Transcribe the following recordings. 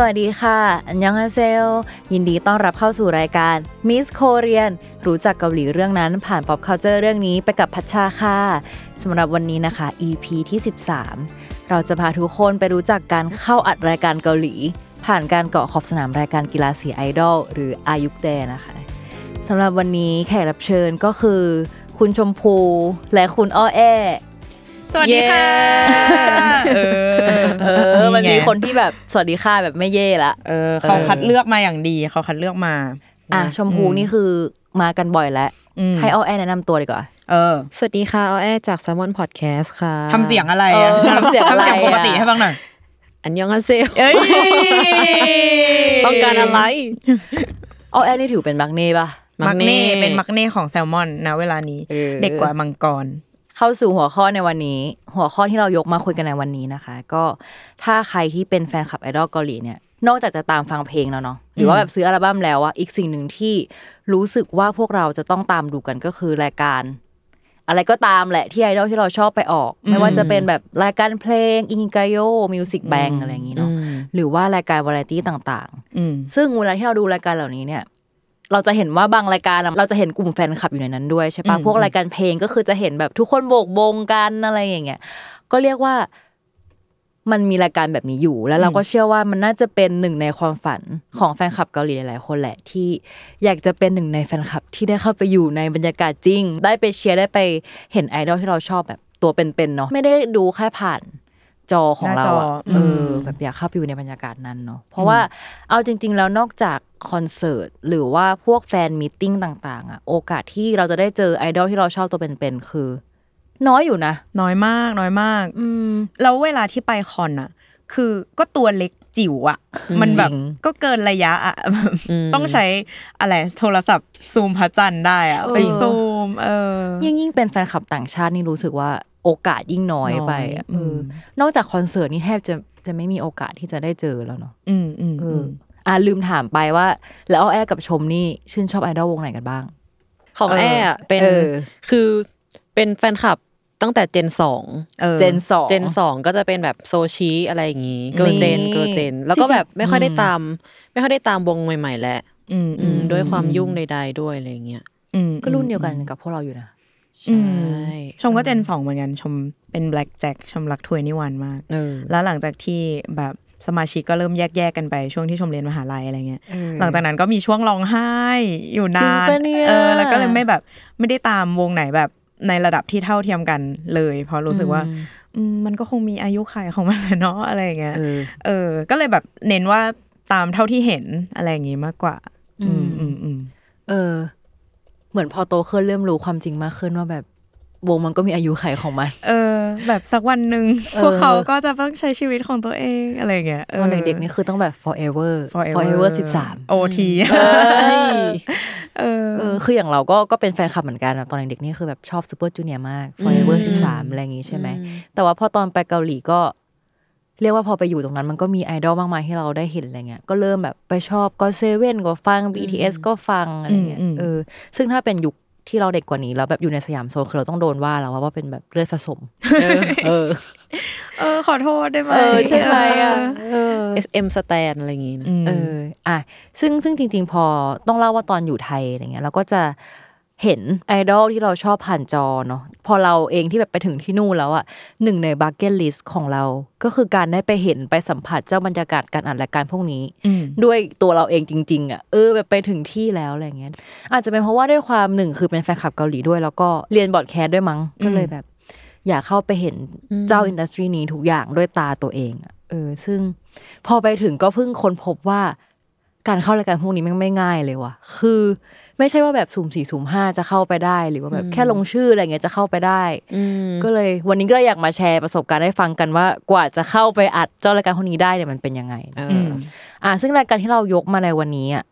สวัสดีค่ะ อันยองฮาเซล ยินดีต้อนรับเข้าสู่รายการ Miss Korean รู้จักเกาหลีเรื่องนั้นผ่าน pop culture เรื่องนี้ไปกับพัชชาค่ะสำหรับวันนี้นะคะ EP ที่ 13 เราจะพาทุกคนไปรู้จักการเข้าอัดรายการเกาหลี ผ่านการเกาะขอบสนามรายการกีฬาสีไอดอลหรืออายุกเดนะคะสำหรับวันนี้แขกรับเชิญก็คือ คุณชมพูและคุณอ้อแอ สวัสดีค่ะเออเออ มันมีไงคนที่แบบสวัสดีค่ะแบบไม่เย่ละเออเขาคัดเลือกมาอย่างดีเขาคัดเลือกมา อะชมพูนี่คือมากันบ่อยแล้วอืมให้อ้อแอแนะนำตัวดีกว่าเออ สวัสดีค่ะออแอจาก s ซ l m o n Podcast ค่ะทำเสียงอะไรเออะอทำเสียงอะไรอะทำเสียงปกติให้ฟังหน่อยอันยองอาเซลเอ้ยต้องการอะไรอ้อแอนี่ถือเป็นมักเน่ปะมักเน่เป็นมักเน่ของแซลมอนนะเวลานี้เออเด็กกว่ามังกร เข้าสู่หัวข้อในวันนี้ หัวข้อที่เรายกมาคุยกันในวันนี้นะคะ ก็ถ้าใครที่เป็นแฟนคลับไอดอลเกาหลีเนี่ยนอกจากจะตามฟังเพลงแล้วเนาะหรือว่าแบบซื้ออัลบั้มแล้วอะอีกสิ่งหนึ่งที่รู้สึกว่าพวกเราจะต้องตามดูกันก็คือรายการ อะไรก็ตามแหละที่ไอดอลที่เราชอบไปออก ไม่ว่าจะเป็นแบบรายการเพลงอินิกายโยมิวสิกแบงอะไรอย่างงี้เนาะหรือว่ารายการวาไรตี้ต่างอืมๆซึ่งเวลาที่เราดูรายการเหล่านี้เนี่ย เราจะเห็นว่าบางรายการอะเราจะเห็นกลุ่มแฟนคลับอยู่ในนั้นด้วยใช่ปะอืมพวกรายการเพลงก็คือจะเห็นแบบทุกคนโบกบงกันอะไรอย่างเงี้ยก็เรียกว่ามันมีรายการแบบนี้อยู่ แล้วเราก็เชื่อว่ามันน่าจะเป็นหนึ่งในความฝันของแฟนคลับเกาหลีหลายๆคนแหละที่อยากจะเป็นหนึ่งในแฟนคลับที่ได้เข้าไปอยู่ในบรรยากาศจริง ได้ไปเชียร์ได้ไปเห็นไอดอลที่เราชอบแบบตัวเป็นๆเนาะไม่ได้ดูแค่ผ่าน จอของเราหน้าจออะอืเอมอแบบอยากเข้าไปอยู่ในบรรยากาศนั้นเนาะเพราะว่าเอาจริง ๆ แล้วนอกจากคอนเสิร์ตหรือว่าพวก fan meeting ต่าง ๆอะโอกาสที่เราจะได้เจอไอดอลที่เราชอบตัวเป็นๆคือ น้อยอยู่นะ น้อยมากน้อยมาก อืมแล้วเวลาที่ไปคอนอะคือก็ตัวเล็กจิ๋วอะมันแบบจริงก็เกินระยะอะต้องใช้อะไรโทรศัพท์ซูมพระจันทร์ได้อะไปซูม เออยิ่งยิ่งเป็นแฟนคลับต่างชาตินี่รู้สึกว่า โอกาสยิ่งน้อยไปอะน้อยอืเออมนอกจากคอนเสิร์ตนี่แทบจะจะไม่มีโอกาสที่จะได้เจอแล้วเนาะอืมอืมเออือมอะลืมถามไปว่า แล้วอ้อแอกับชมนี่ชื่นชอบไอดอลวงไหนกันบ้าง ของเออแออะเป็นเออคือเป็นแฟนคลับตั้งแต่ gen สองเออ gen สอง gen สองก็จะเป็นแบบโซชีอะไรอย่างงี้ Girls' Gen นี่ Girls' Gen แล้วก็แบบไม่ค่อยได้ตาม ไม่ค่อยได้ตามวงใหม่ๆแล้วอืมอืมด้วยความยุ่งใด ๆ ด้วยอะไรอย่างเงี้ยอืมก็รุ่นเดียวกันกับพวกเราอยู่นะ ใช่ชมก็ gen สองเหมือนกันชมเป็น Black Jack ชมรัก2NE1มากเออแล้วหลังจากที่แบบสมาชิกก็เริ่มแยกแยกๆกันไปช่วงที่ชมเรียนมหาลัยอะไรเงี้ย หลังจากนั้นก็มีช่วงร้องไห้อยู่นานจริงปะเนี่ยเออแล้วก็เลยไม่แบบไม่ได้ตามวงไหนแบบในระดับที่เท่าเทียมกันเลย เพราะรู้สึกว่าอืมมันก็คงมีอายุขัยของมันแหละเนาะอะไรอย่างเงี้ยเออเออ ก็เลยแบบเน้นว่าตามเท่าที่เห็นอะไรอย่างงี้มากกว่า อืมอืมอืมเออ เหมือนพอโตขึ้นเริ่มรู้ความจริงมากขึ้นว่าแบบวงมันก็มีอายุไขของมัน เออ แบบสักวันหนึ่งเออพวกเขาก็จะต้องใช้ชีวิตของตัวเองอะไรอย่างเงี้ยตอนเด็กๆนี่คือต้องแบบ forever forever สิบสามโอทีเออเออ คืออย่างเราก็ก็เป็นแฟนคลับเหมือนกันแบบตอนเด็กๆนี่คือแบบชอบ Super Junior มาก forever สิบสามอะไรอย่างงี้ใช่ไหม แต่ว่าพอตอนไปเกาหลีก็ เรียกว่าพอไปอยู่ตรงนั้นมันก็มีไอดอลมากมายที่เราได้เห็นอะไรเงี้ยก็เริ่มแบบไปชอบก็ Seventeen ก็ฟัง BTS ก็ฟังอะไรเงี้ยอืมอืมเออซึ่งถ้าเป็นยุคที่เราเด็กกว่านี้แล้วแบบอยู่ในสยามโซนคือเราต้องโดนว่าแล้วว่าว่าเป็นแบบเลือดผสม เออ เออ ขอโทษได้ไหมเออใช่ไหมอะเออ SM stan อะไรอย่างงี้นะมเออ อะซึ่งซึ่งจริง ๆ พอต้องเล่าว่าตอนอยู่ไทยอะไรเงี้ยเราก็จะ เห็นไอดอลที่เราชอบผ่านจอเนาะพอเราเองที่แบบไปถึงที่นู่นแล้วอะหนึ่งใน bucket list ของเรา ก็คือการได้ไปเห็นไปสัมผัสเจ้าบรรยากาศการอัดรายการพวกนี้อืมด้วยตัวเราเองจริง ๆอะเออแบบไปถึงที่แล้วอะไรเงี้ยอาจจะเป็นเพราะว่าด้วยความหนึ่งคือเป็นแฟนคลับเกาหลีด้วย แล้วก็เรียน broadcast ด้วยมั้งก็เลยแบบ อยากเข้าไปเห็นเจ้า industry นี้ทุกอย่างด้วยตาตัวเองอะเออ ซึ่งพอไปถึงก็เพิ่งค้นพบว่า การเข้ารายการพวกนี้แม่งไม่ง่ายเลยว่ะ คือ ไม่ใช่ว่าแบบสุ่มสี่สุ่มห้าจะเข้าไปได้ หรือว่าแบบแค่ลงชื่ออะไรเงี้ยจะเข้าไปได้ก็เลยวันนี้ก็เลยอยากมาแชร์ประสบการณ์ให้ฟังกันว่ากว่าจะเข้าไปอัดเจ้ารายการพวกนี้ได้เนี่ยมันเป็นยังไงเออือมอ่า ซึ่งรายการที่เรายกมาในวันนี้อะ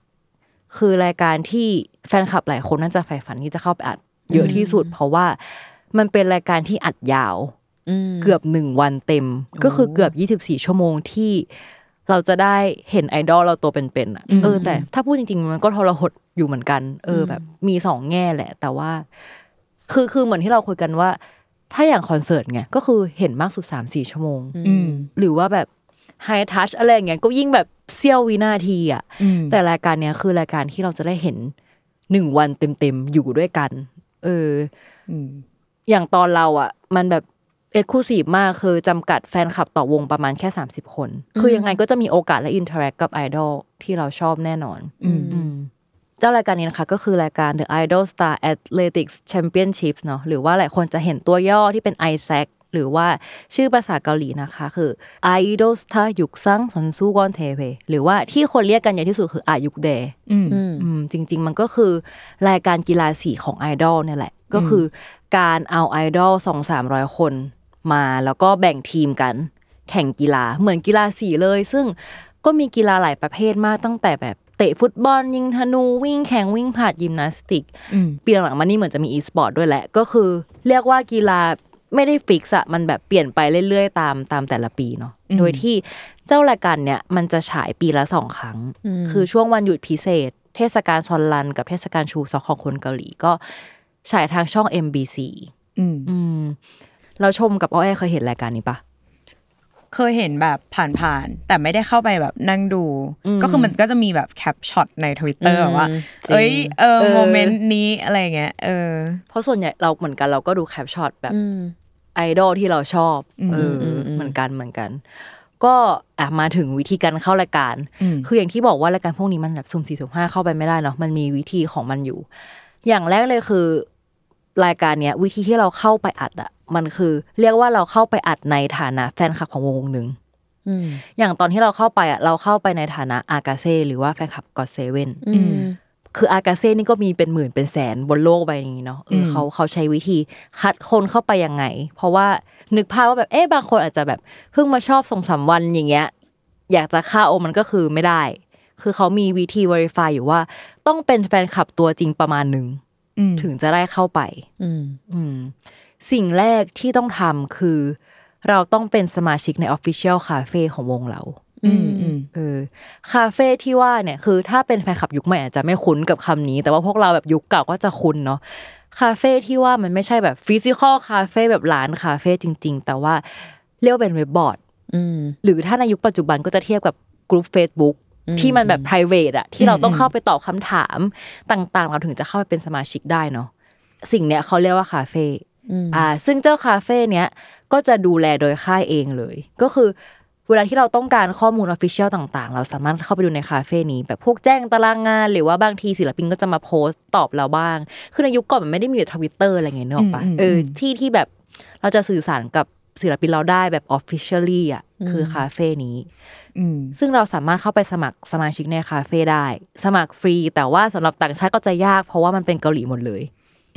คือรายการที่แฟนคลับหลายคนน่าจะใฝ่ฝันที่จะเข้าไปอัด เยอะที่สุด เพราะว่ามันเป็นรายการที่อัดยาวอืมเกือบหนึ่งวันเต็ม ก็คือเกือบยี่สิบสี่ชั่วโมงที่ เราจะได้เห็นไอดอลเราตัวเป็นๆอะเออแต่ถ้าพูดจริงๆมันก็ทรหดอยู่เหมือนกัน เออแบบมีสองแง่แหละ แต่ว่า คือคือเหมือนที่เราคุยกันว่า ถ้าอย่างคอนเสิร์ตไงก็คือเห็นมากสุดสามสี่ชั่วโมงอืมหรือว่าแบบไฮทัชอะไรอย่างเงี้ยก็ยิ่งแบบเสี้ยววินาทีอะอืมแต่รายการเนี้ยคือรายการที่เราจะได้เห็นหนึ่งวันเต็มๆอยู่ด้วยกัน เอออืมอย่างตอนเราอะ มันแบบ exclusive มากคือจำกัดแฟนคลับต่อวงประมาณแค่ 30 คน คือยังไงก็จะมีโอกาสและ interact กับไอดอลที่เราชอบแน่นอนอืมอืมเจ้ารายการนี้นะคะ ก็คือรายการ The Idol Star Athletics Championships เนาะหรือว่าหลายคนจะเห็นตัวย่อที่เป็น ISAC หรือว่าชื่อภาษาเกาหลีนะคะ คือ Idol Star 육상 선수권대회 หรือว่าที่คนเรียกกันเยอะที่สุดคือ아육대อืมอืมอืมจริง ๆ มันก็คือรายการกีฬาสีของไอดอลเนี่ยแหละ ก็คือการเอาไอดอลสองสามร้อยคน มาแล้วก็แบ่งทีมกัน แข่งกีฬาเหมือนกีฬาสีเลย ซึ่งก็มีกีฬาหลายประเภทมากตั้งแต่แบบเตะฟุตบอลยิงธนูวิ่งแข่งวิ่งผลัดยิมนาสติกอืมปีหลังๆมานี่เหมือนจะมีอีสปอร์ตด้วยแหละ ก็คือ เรียกว่ากีฬาไม่ได้ fix อะมันแบบเปลี่ยนไปเรื่อยๆ ตามตามแต่ละปีเนาะอืมโดยที่เจ้ารายการเนี่ยมันจะฉายปีละสองครั้ง คือช่วงวันหยุดพิเศษ เทศกาลซอลลัล กับเทศกาลชูซอกของคนเกาหลีก็ฉายทางช่อง MBC อืมอืม เราชมกับอ้อแอเคยเห็นรายการนี้ปะเคยเห็นแบบผ่านๆ แต่ไม่ได้เข้าไปแบบนั่งดูอืมก็คือมันก็จะมีแบบ cap shot ในทวิตเตอร์อืมว่าจริงเอ้ยเออเออ momentนี้อะไรเงี้ย เออ เพราะส่วนใหญ่เราเหมือนกันเราก็ดู cap shot แบบอืมไอดอลที่เราชอบอืมเอออมอืมเหมือนกันเหมือนกัน ก็อะมาถึงวิธีการเข้ารายการอืมคืออย่างที่บอกว่ารายการพวกนี้มันแบบสุ่มสี่สุ่มห้าเข้าไปไม่ได้เนาะ มันมีวิธีของมันอยู่ อย่างแรกเลยคือ รายการเนี้ย วิธีที่เราเข้าไปอัดอะ มันคือ เรียกว่าเราเข้าไปอัดในฐานะแฟนคลับของวงวงหนึ่งอืมอย่างตอนที่เราเข้าไปอะเราเข้าไปในฐานะอากาเซ่หรือว่าแฟนคลับกอเซเว่นอืมคืออากาเซ่นี่ก็มีเป็นหมื่นเป็นแสนบนโลกใบนี้เนาะเออมเขาเขาใช้วิธีคัดคนเข้าไปยังไง เพราะว่านึกภาพว่าแบบเอ๊ะบางคนอาจจะแบบเพิ่งมาชอบสองสามวันอย่างเงี้ย อยากจะเข้ามันก็คือไม่ได้ คือเขามีวิธี verify อยู่ว่า ต้องเป็นแฟนคลับตัวจริงประมาณหนึ่งอืมถึงจะได้เข้าไป อืมอืม สิ่งแรกที่ต้องทำคือ เราต้องเป็นสมาชิกใน Official Cafe ของวงเราอืมอืมเออคาเฟ่ที่ว่าเนี่ยคือถ้าเป็นแฟนคลับยุคใหม่อาจจะไม่คุ้นกับคำนี้ แต่ว่าพวกเราแบบยุคเก่าก็จะคุ้นเนาะคาเฟ่ที่ว่ามันไม่ใช่แบบ physical คาเฟ่แบบร้านคาเฟ่จริง ๆ แต่ว่าเรียกว่าเป็นเว็บบอร์ดอืมหรือถ้าในยุคปัจจุบันก็จะเทียบกับกลุ่ม Facebook อืมที่มันแบบ p r i v a t อะที่เราต้องอืมเข้าไปตอบคำถามต่างๆ เราถึงจะเข้าไปเป็นสมาชิกได้เนาะสิ่งเนี้ยเขาเรียกว่าคาเฟ่ อืมอ่า ซึ่งเจ้าคาเฟ่เนี้ยก็จะดูแลโดยค่ายเองเลย ก็คือเวลาที่เราต้องการข้อมูล official ต่างๆ เราสามารถเข้าไปดูในคาเฟ่นี้ แบบพวกแจ้งตารางงาน หรือว่าบางทีศิลปินก็จะมาโพสต์ตอบเราบ้าง คือในยุคก่อนมันไม่ได้มีทวิตเตอร์อะไรเงี้ยนึกออกปะอืมอืมเอออมที่ที่แบบเราจะสื่อสารกับศิลปินเราได้แบบ officially อะคือคาเฟ่นี้อืมซึ่งเราสามารถเข้าไปสมัครสมาชิกในคาเฟ่ได้ สมัครฟรี แต่ว่าสำหรับต่างชาติก็จะยาก เพราะว่ามันเป็นเกาหลีหมดเลยอื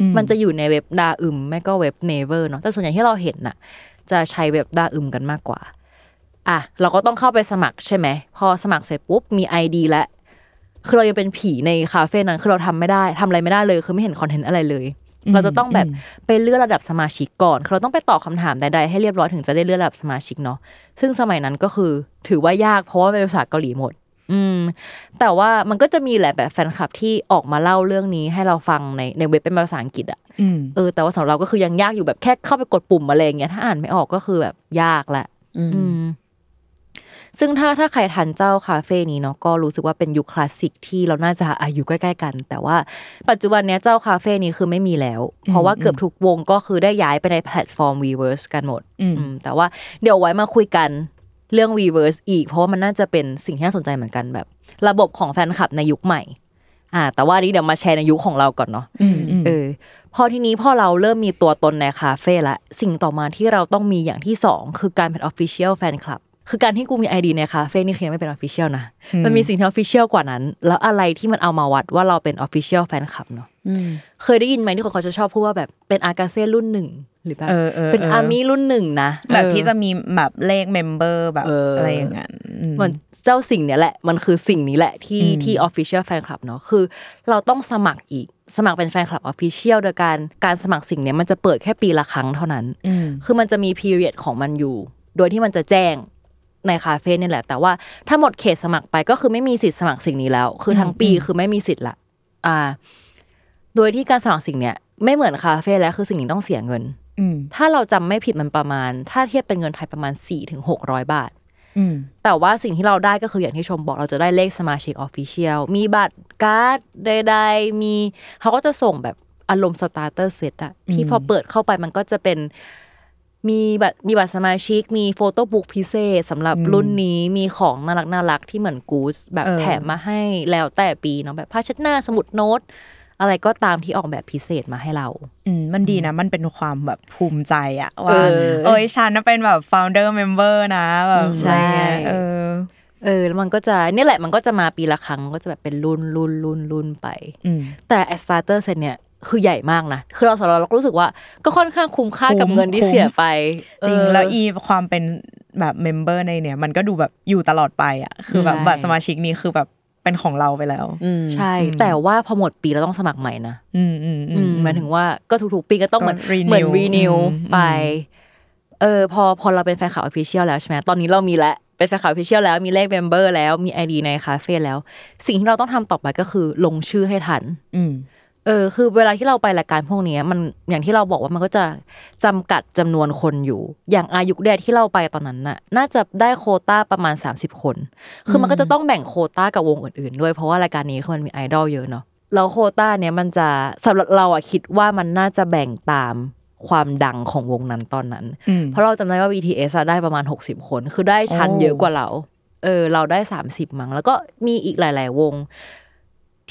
มมันจะอยู่ในเว็บ Daum ไม่ก็เว็บ Naver เนาะแต่ส่วนใหญ่ที่เราเห็นน่ะ จะใช้เว็บ Daum กันมากกว่า อะ เราก็ต้องเข้าไปสมัครใช่ไหม พอสมัครเสร็จปุ๊บมี ID แล้วคือเรายังเป็นผีในคาเฟ่นั้นคือเราทำไม่ได้ทำอะไรไม่ได้เลย คือไม่เห็นคอนเทนต์อะไรเลย เราจะต้องแบบไปเลื่อนระดับสมาชิกก่อนคือเราต้องไปตอบคำถามใดๆให้เรียบร้อยถึงจะได้เลื่อนระดับสมาชิกเนาะซึ่งสมัยนั้นก็คือถือว่ายากเพราะว่าเป็นภาษาเกาหลีหมด อืม แต่ว่ามันก็จะมีแหละแบบแฟนคลับที่ออกมาเล่าเรื่องนี้ให้เราฟังในในเว็บเป็นภาษาอังกฤษอะอืมเออแต่ว่าสำหรับเราก็คือยังยากอยู่แบบแค่เข้าไปกดปุ่มอะไรอย่างเงี้ยถ้าอ่านไม่ออกก็คือแบบยากแหละอืมอืมซึ่งถ้าถ้าใครทันเจ้าคาเฟ่นี้เนาะก็รู้สึกว่าเป็นยุคคลาสสิกที่เราน่าจะอายุใกล้ๆกัน แต่ว่าปัจจุบันเนี้ยเจ้าคาเฟ่นี้คือไม่มีแล้ว เพราะว่าเกือบทุกวงก็คือได้ย้ายไปในแพลตฟอร์ม Weverse กันหมดอืมอืมแต่ว่าเดี๋ยวไว้มาคุยกัน เรื่อง Weverse อีก เพราะว่ามันน่าจะเป็นสิ่งที่น่าสนใจเหมือนกันแบบ ระบบของแฟนคลับในยุคใหม่ อ่า แต่ว่านี้เดี๋ยวมาแชร์ในยุคของเราก่อนเนาะอืมอืมเออ พอทีนี้พอเราเริ่มมีตัวตนในคาเฟ่ละสิ่งต่อมาที่เราต้องมีอย่างที่สองคือการเป็น Official Fan Club คือการที่กูมี ID ในคาเฟ่นี่คือยังไม่เป็น Official นะ มันมีสิ่งที่ Official กว่านั้น แล้วอะไรที่มันเอามาวัดว่าเราเป็น Official Fan Club เนาะอืมเคยได้ยินไหมที่คนเขาจะชอบพูดว่าแบบเป็นอากาเซ่รุ่นหนึ่งหรือแบบเออเออเป็นเอออาร์มี่รุ่นหนึ่งนะแบบเออที่จะมีแบบเลข member แบบเออออะไรอย่างนั้นอืมเหมือนเจ้าสิ่งเนี้ยแหละมันคือสิ่งนี้แหละที่อืมที่ Official Fan Club เนาะคือ เราต้องสมัครอีกสมัครเป็นแฟนคลับ Official โดยการการสมัครสิ่งเนี้ยมันจะเปิดแค่ปีละครั้งเท่านั้นอืมคือมันจะมี period ของมันอยู่ โดยที่มันจะแจ้ง ในคาเฟ่นี่แหละ แต่ว่าถ้าหมดเขตสมัครไปก็คือไม่มีสิทธิ์สมัครสิ่งนี้แล้ว คือทั้งปีคือไม่มีสิทธิ์ละอ่า โดยที่การสมัครสิ่งเนี้ยไม่เหมือนคาเฟ่แล้วคือสิ่งนี้ต้องเสียเงินอืมถ้าเราจำไม่ผิดมันประมาณ ถ้าเทียบเป็นเงินไทยประมาณสี่ถึงหกบาทอืมแต่ว่าสิ่งที่เราได้ก็คืออย่างที่ชมบอกเราจะได้เลขสมาชิก official มีบัตรการ์ดใดๆมีเขาก็จะส่งแบบอารมณ์ starter set อะที่พอเปิดเข้าไปมันก็จะเป็น มีบัตรมีบัตรสมาชิก มีโฟโต้บุ๊กพิเศษสำหรับรุ่นนี้มีของน่ารักน่ารักที่เหมือนกู๊ดแบบเออแถมมาให้แล้วแต่ปีเนาะแบบผ้าเช็ดหน้าสมุดโน้ตอะไรก็ตามที่ออกแบบพิเศษมาให้เรา อืมมันดีนะ มันเป็นความแบบภูมิใจอะว่า เออเอ้ยฉันน่ะเป็นแบบ founder member นะแบบใช่อะไรเงี้ยเออ เออแล้วมันก็จะเนี่ยแหละมันก็จะมาปีละครั้งก็จะแบบเป็นรุ่นรุ่นรุ่นรุ่นไปอืมแต่ s t a r t e r set เนี่ย คือใหญ่มากนะ คือเราสำหรับเราก็รู้สึกว่า ก็ค่อนข้างคุ้มค่ากับคุ้มเงินที่คุ้มเสียไป จริงเออแล้วอีความเป็นแบบ member ในเนี่ย มันก็ดูแบบอยู่ตลอดไปอะ คือแบบใช่บัตรสมาชิกนี้คือแบบเป็นของเราไปแล้วอืมใช่ แต่ว่าพอหมดปีเราต้องสมัครใหม่นะ อืมอืมอือืมมหมายถึงว่าก็ทุกๆปีก็ต้องเหมือนก็ renew เหมือน renew อืมไป เออ พอพอเราเป็นแฟนคลับ official แล้วใช่ไหมตอนนี้เรามีแล้วเป็นแฟนคลับ official แล้วมีเลข member แล้วมี ID ในคาเฟ่แล้ว สิ่งที่เราต้องทำต่อไปก็คือลงชื่อให้ทัน อืม เออคือเวลาที่เราไปรายการพวกเนี้ยมันอย่างที่เราบอกว่ามันก็จะจำกัดจำนวนคนอยู่ อย่างอายุเดที่เราไปตอนนั้นน่ะ น่าจะได้โควต้าประมาณ 30 คน คือมันก็จะต้องแบ่งโควต้ากับวงอื่นๆ ด้วยเพราะว่ารายการนี้คือมันมีไอดอลเยอะเนาะแล้วโควต้าเนี้ยมันจะสำหรับเราอะคิดว่ามันน่าจะแบ่งตามความดังของวงนั้นตอนนั้นอืมเพราะเราจำได้ว่า BTS อะได้ประมาณ 60 คน คือได้ชั้นโอ้เยอะกว่าเรา เออ เราได้ 30 มั้งแล้วก็มีอีกหลาย ๆ วง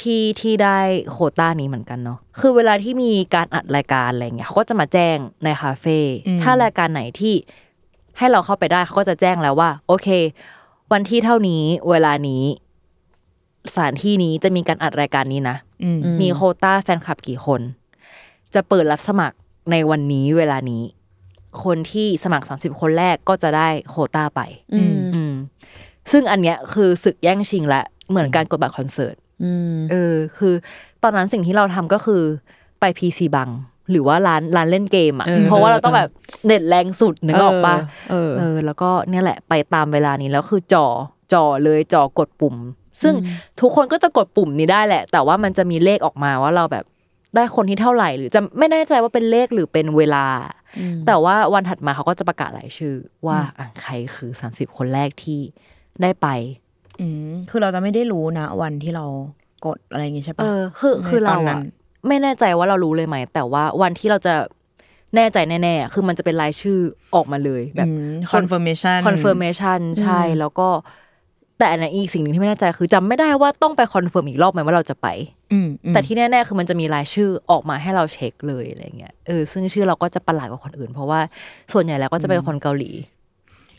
ที่ที่ได้โควต้านี้เหมือนกันเนาะคือเวลาที่มีการอัดรายการอะไรเงี้ยเขาก็จะมาแจ้งในคาเฟ่ถ้ารายการไหนที่ให้เราเข้าไปได้เขาก็จะแจ้งแล้วว่า โอเค วันที่เท่านี้เวลานี้สถานที่นี้จะมีการอัดรายการนี้นะอืมมีโควต้าแฟนคลับกี่คน จะเปิดรับสมัครในวันนี้เวลานี้ คนที่สมัคร30คนแรกก็จะได้โควต้าไป อืมอืมซึ่งอันเนี้ยคือศึกแย่งชิงและเหมือนการกดบัตรคอนเสิร์ตอืม เออ คือ ตอนนั้นสิ่งที่เราทำก็คือไปพีซีบัง หรือว่าร้านร้านเล่นเกมอะเออเพราะว่าเราต้องแบบเน็ตแรงสุดนึกออกปะเออเออ แล้วก็เนี่ยแหละไปตามเวลานี้แล้วคือจ่อจ่อเลยจ่อกดปุ่ม ซึ่งทุกคนก็จะกดปุ่มนี้ได้แหละ แต่ว่ามันจะมีเลขออกมาว่าเราแบบได้คนที่เท่าไหร่ หรือจะไม่แน่ใจว่าเป็นเลขหรือเป็นเวลา แต่ว่าวันถัดมาเขาก็จะประกาศรายชื่อ ว่าอะใครคือสามสิบคนแรกที่ได้ไป อืมคือเราจะไม่ได้รู้นะวันที่เรากดอะไรอย่างงี้ใช่เอปะอคือในคือเราตอนนั้อะนไม่แน่ใจว่าเรารู้เลยไหม แต่ว่าวันที่เราจะแน่ใจแน่ๆอะคือมันจะเป็นรายชื่อออกมาเลยแบบอืม confirmation confirmation ใช่แล้วก็ แต่อันนั้นอีกสิ่งหนึ่งที่ไม่แน่ใจคือจำไม่ได้ว่าต้องไป confirm อีกรอบไหมว่าเราจะไปอืมอืมแต่ที่แน่ ๆ คือมันจะมีรายชื่อออกมาให้เราเช็คเลยอะไรเงี้ยเออซึ่งชื่อเราก็จะประหลาดกว่าคนอื่น เพราะว่าส่วนใหญ่แล้วก็จะเป็นคนเกาหลี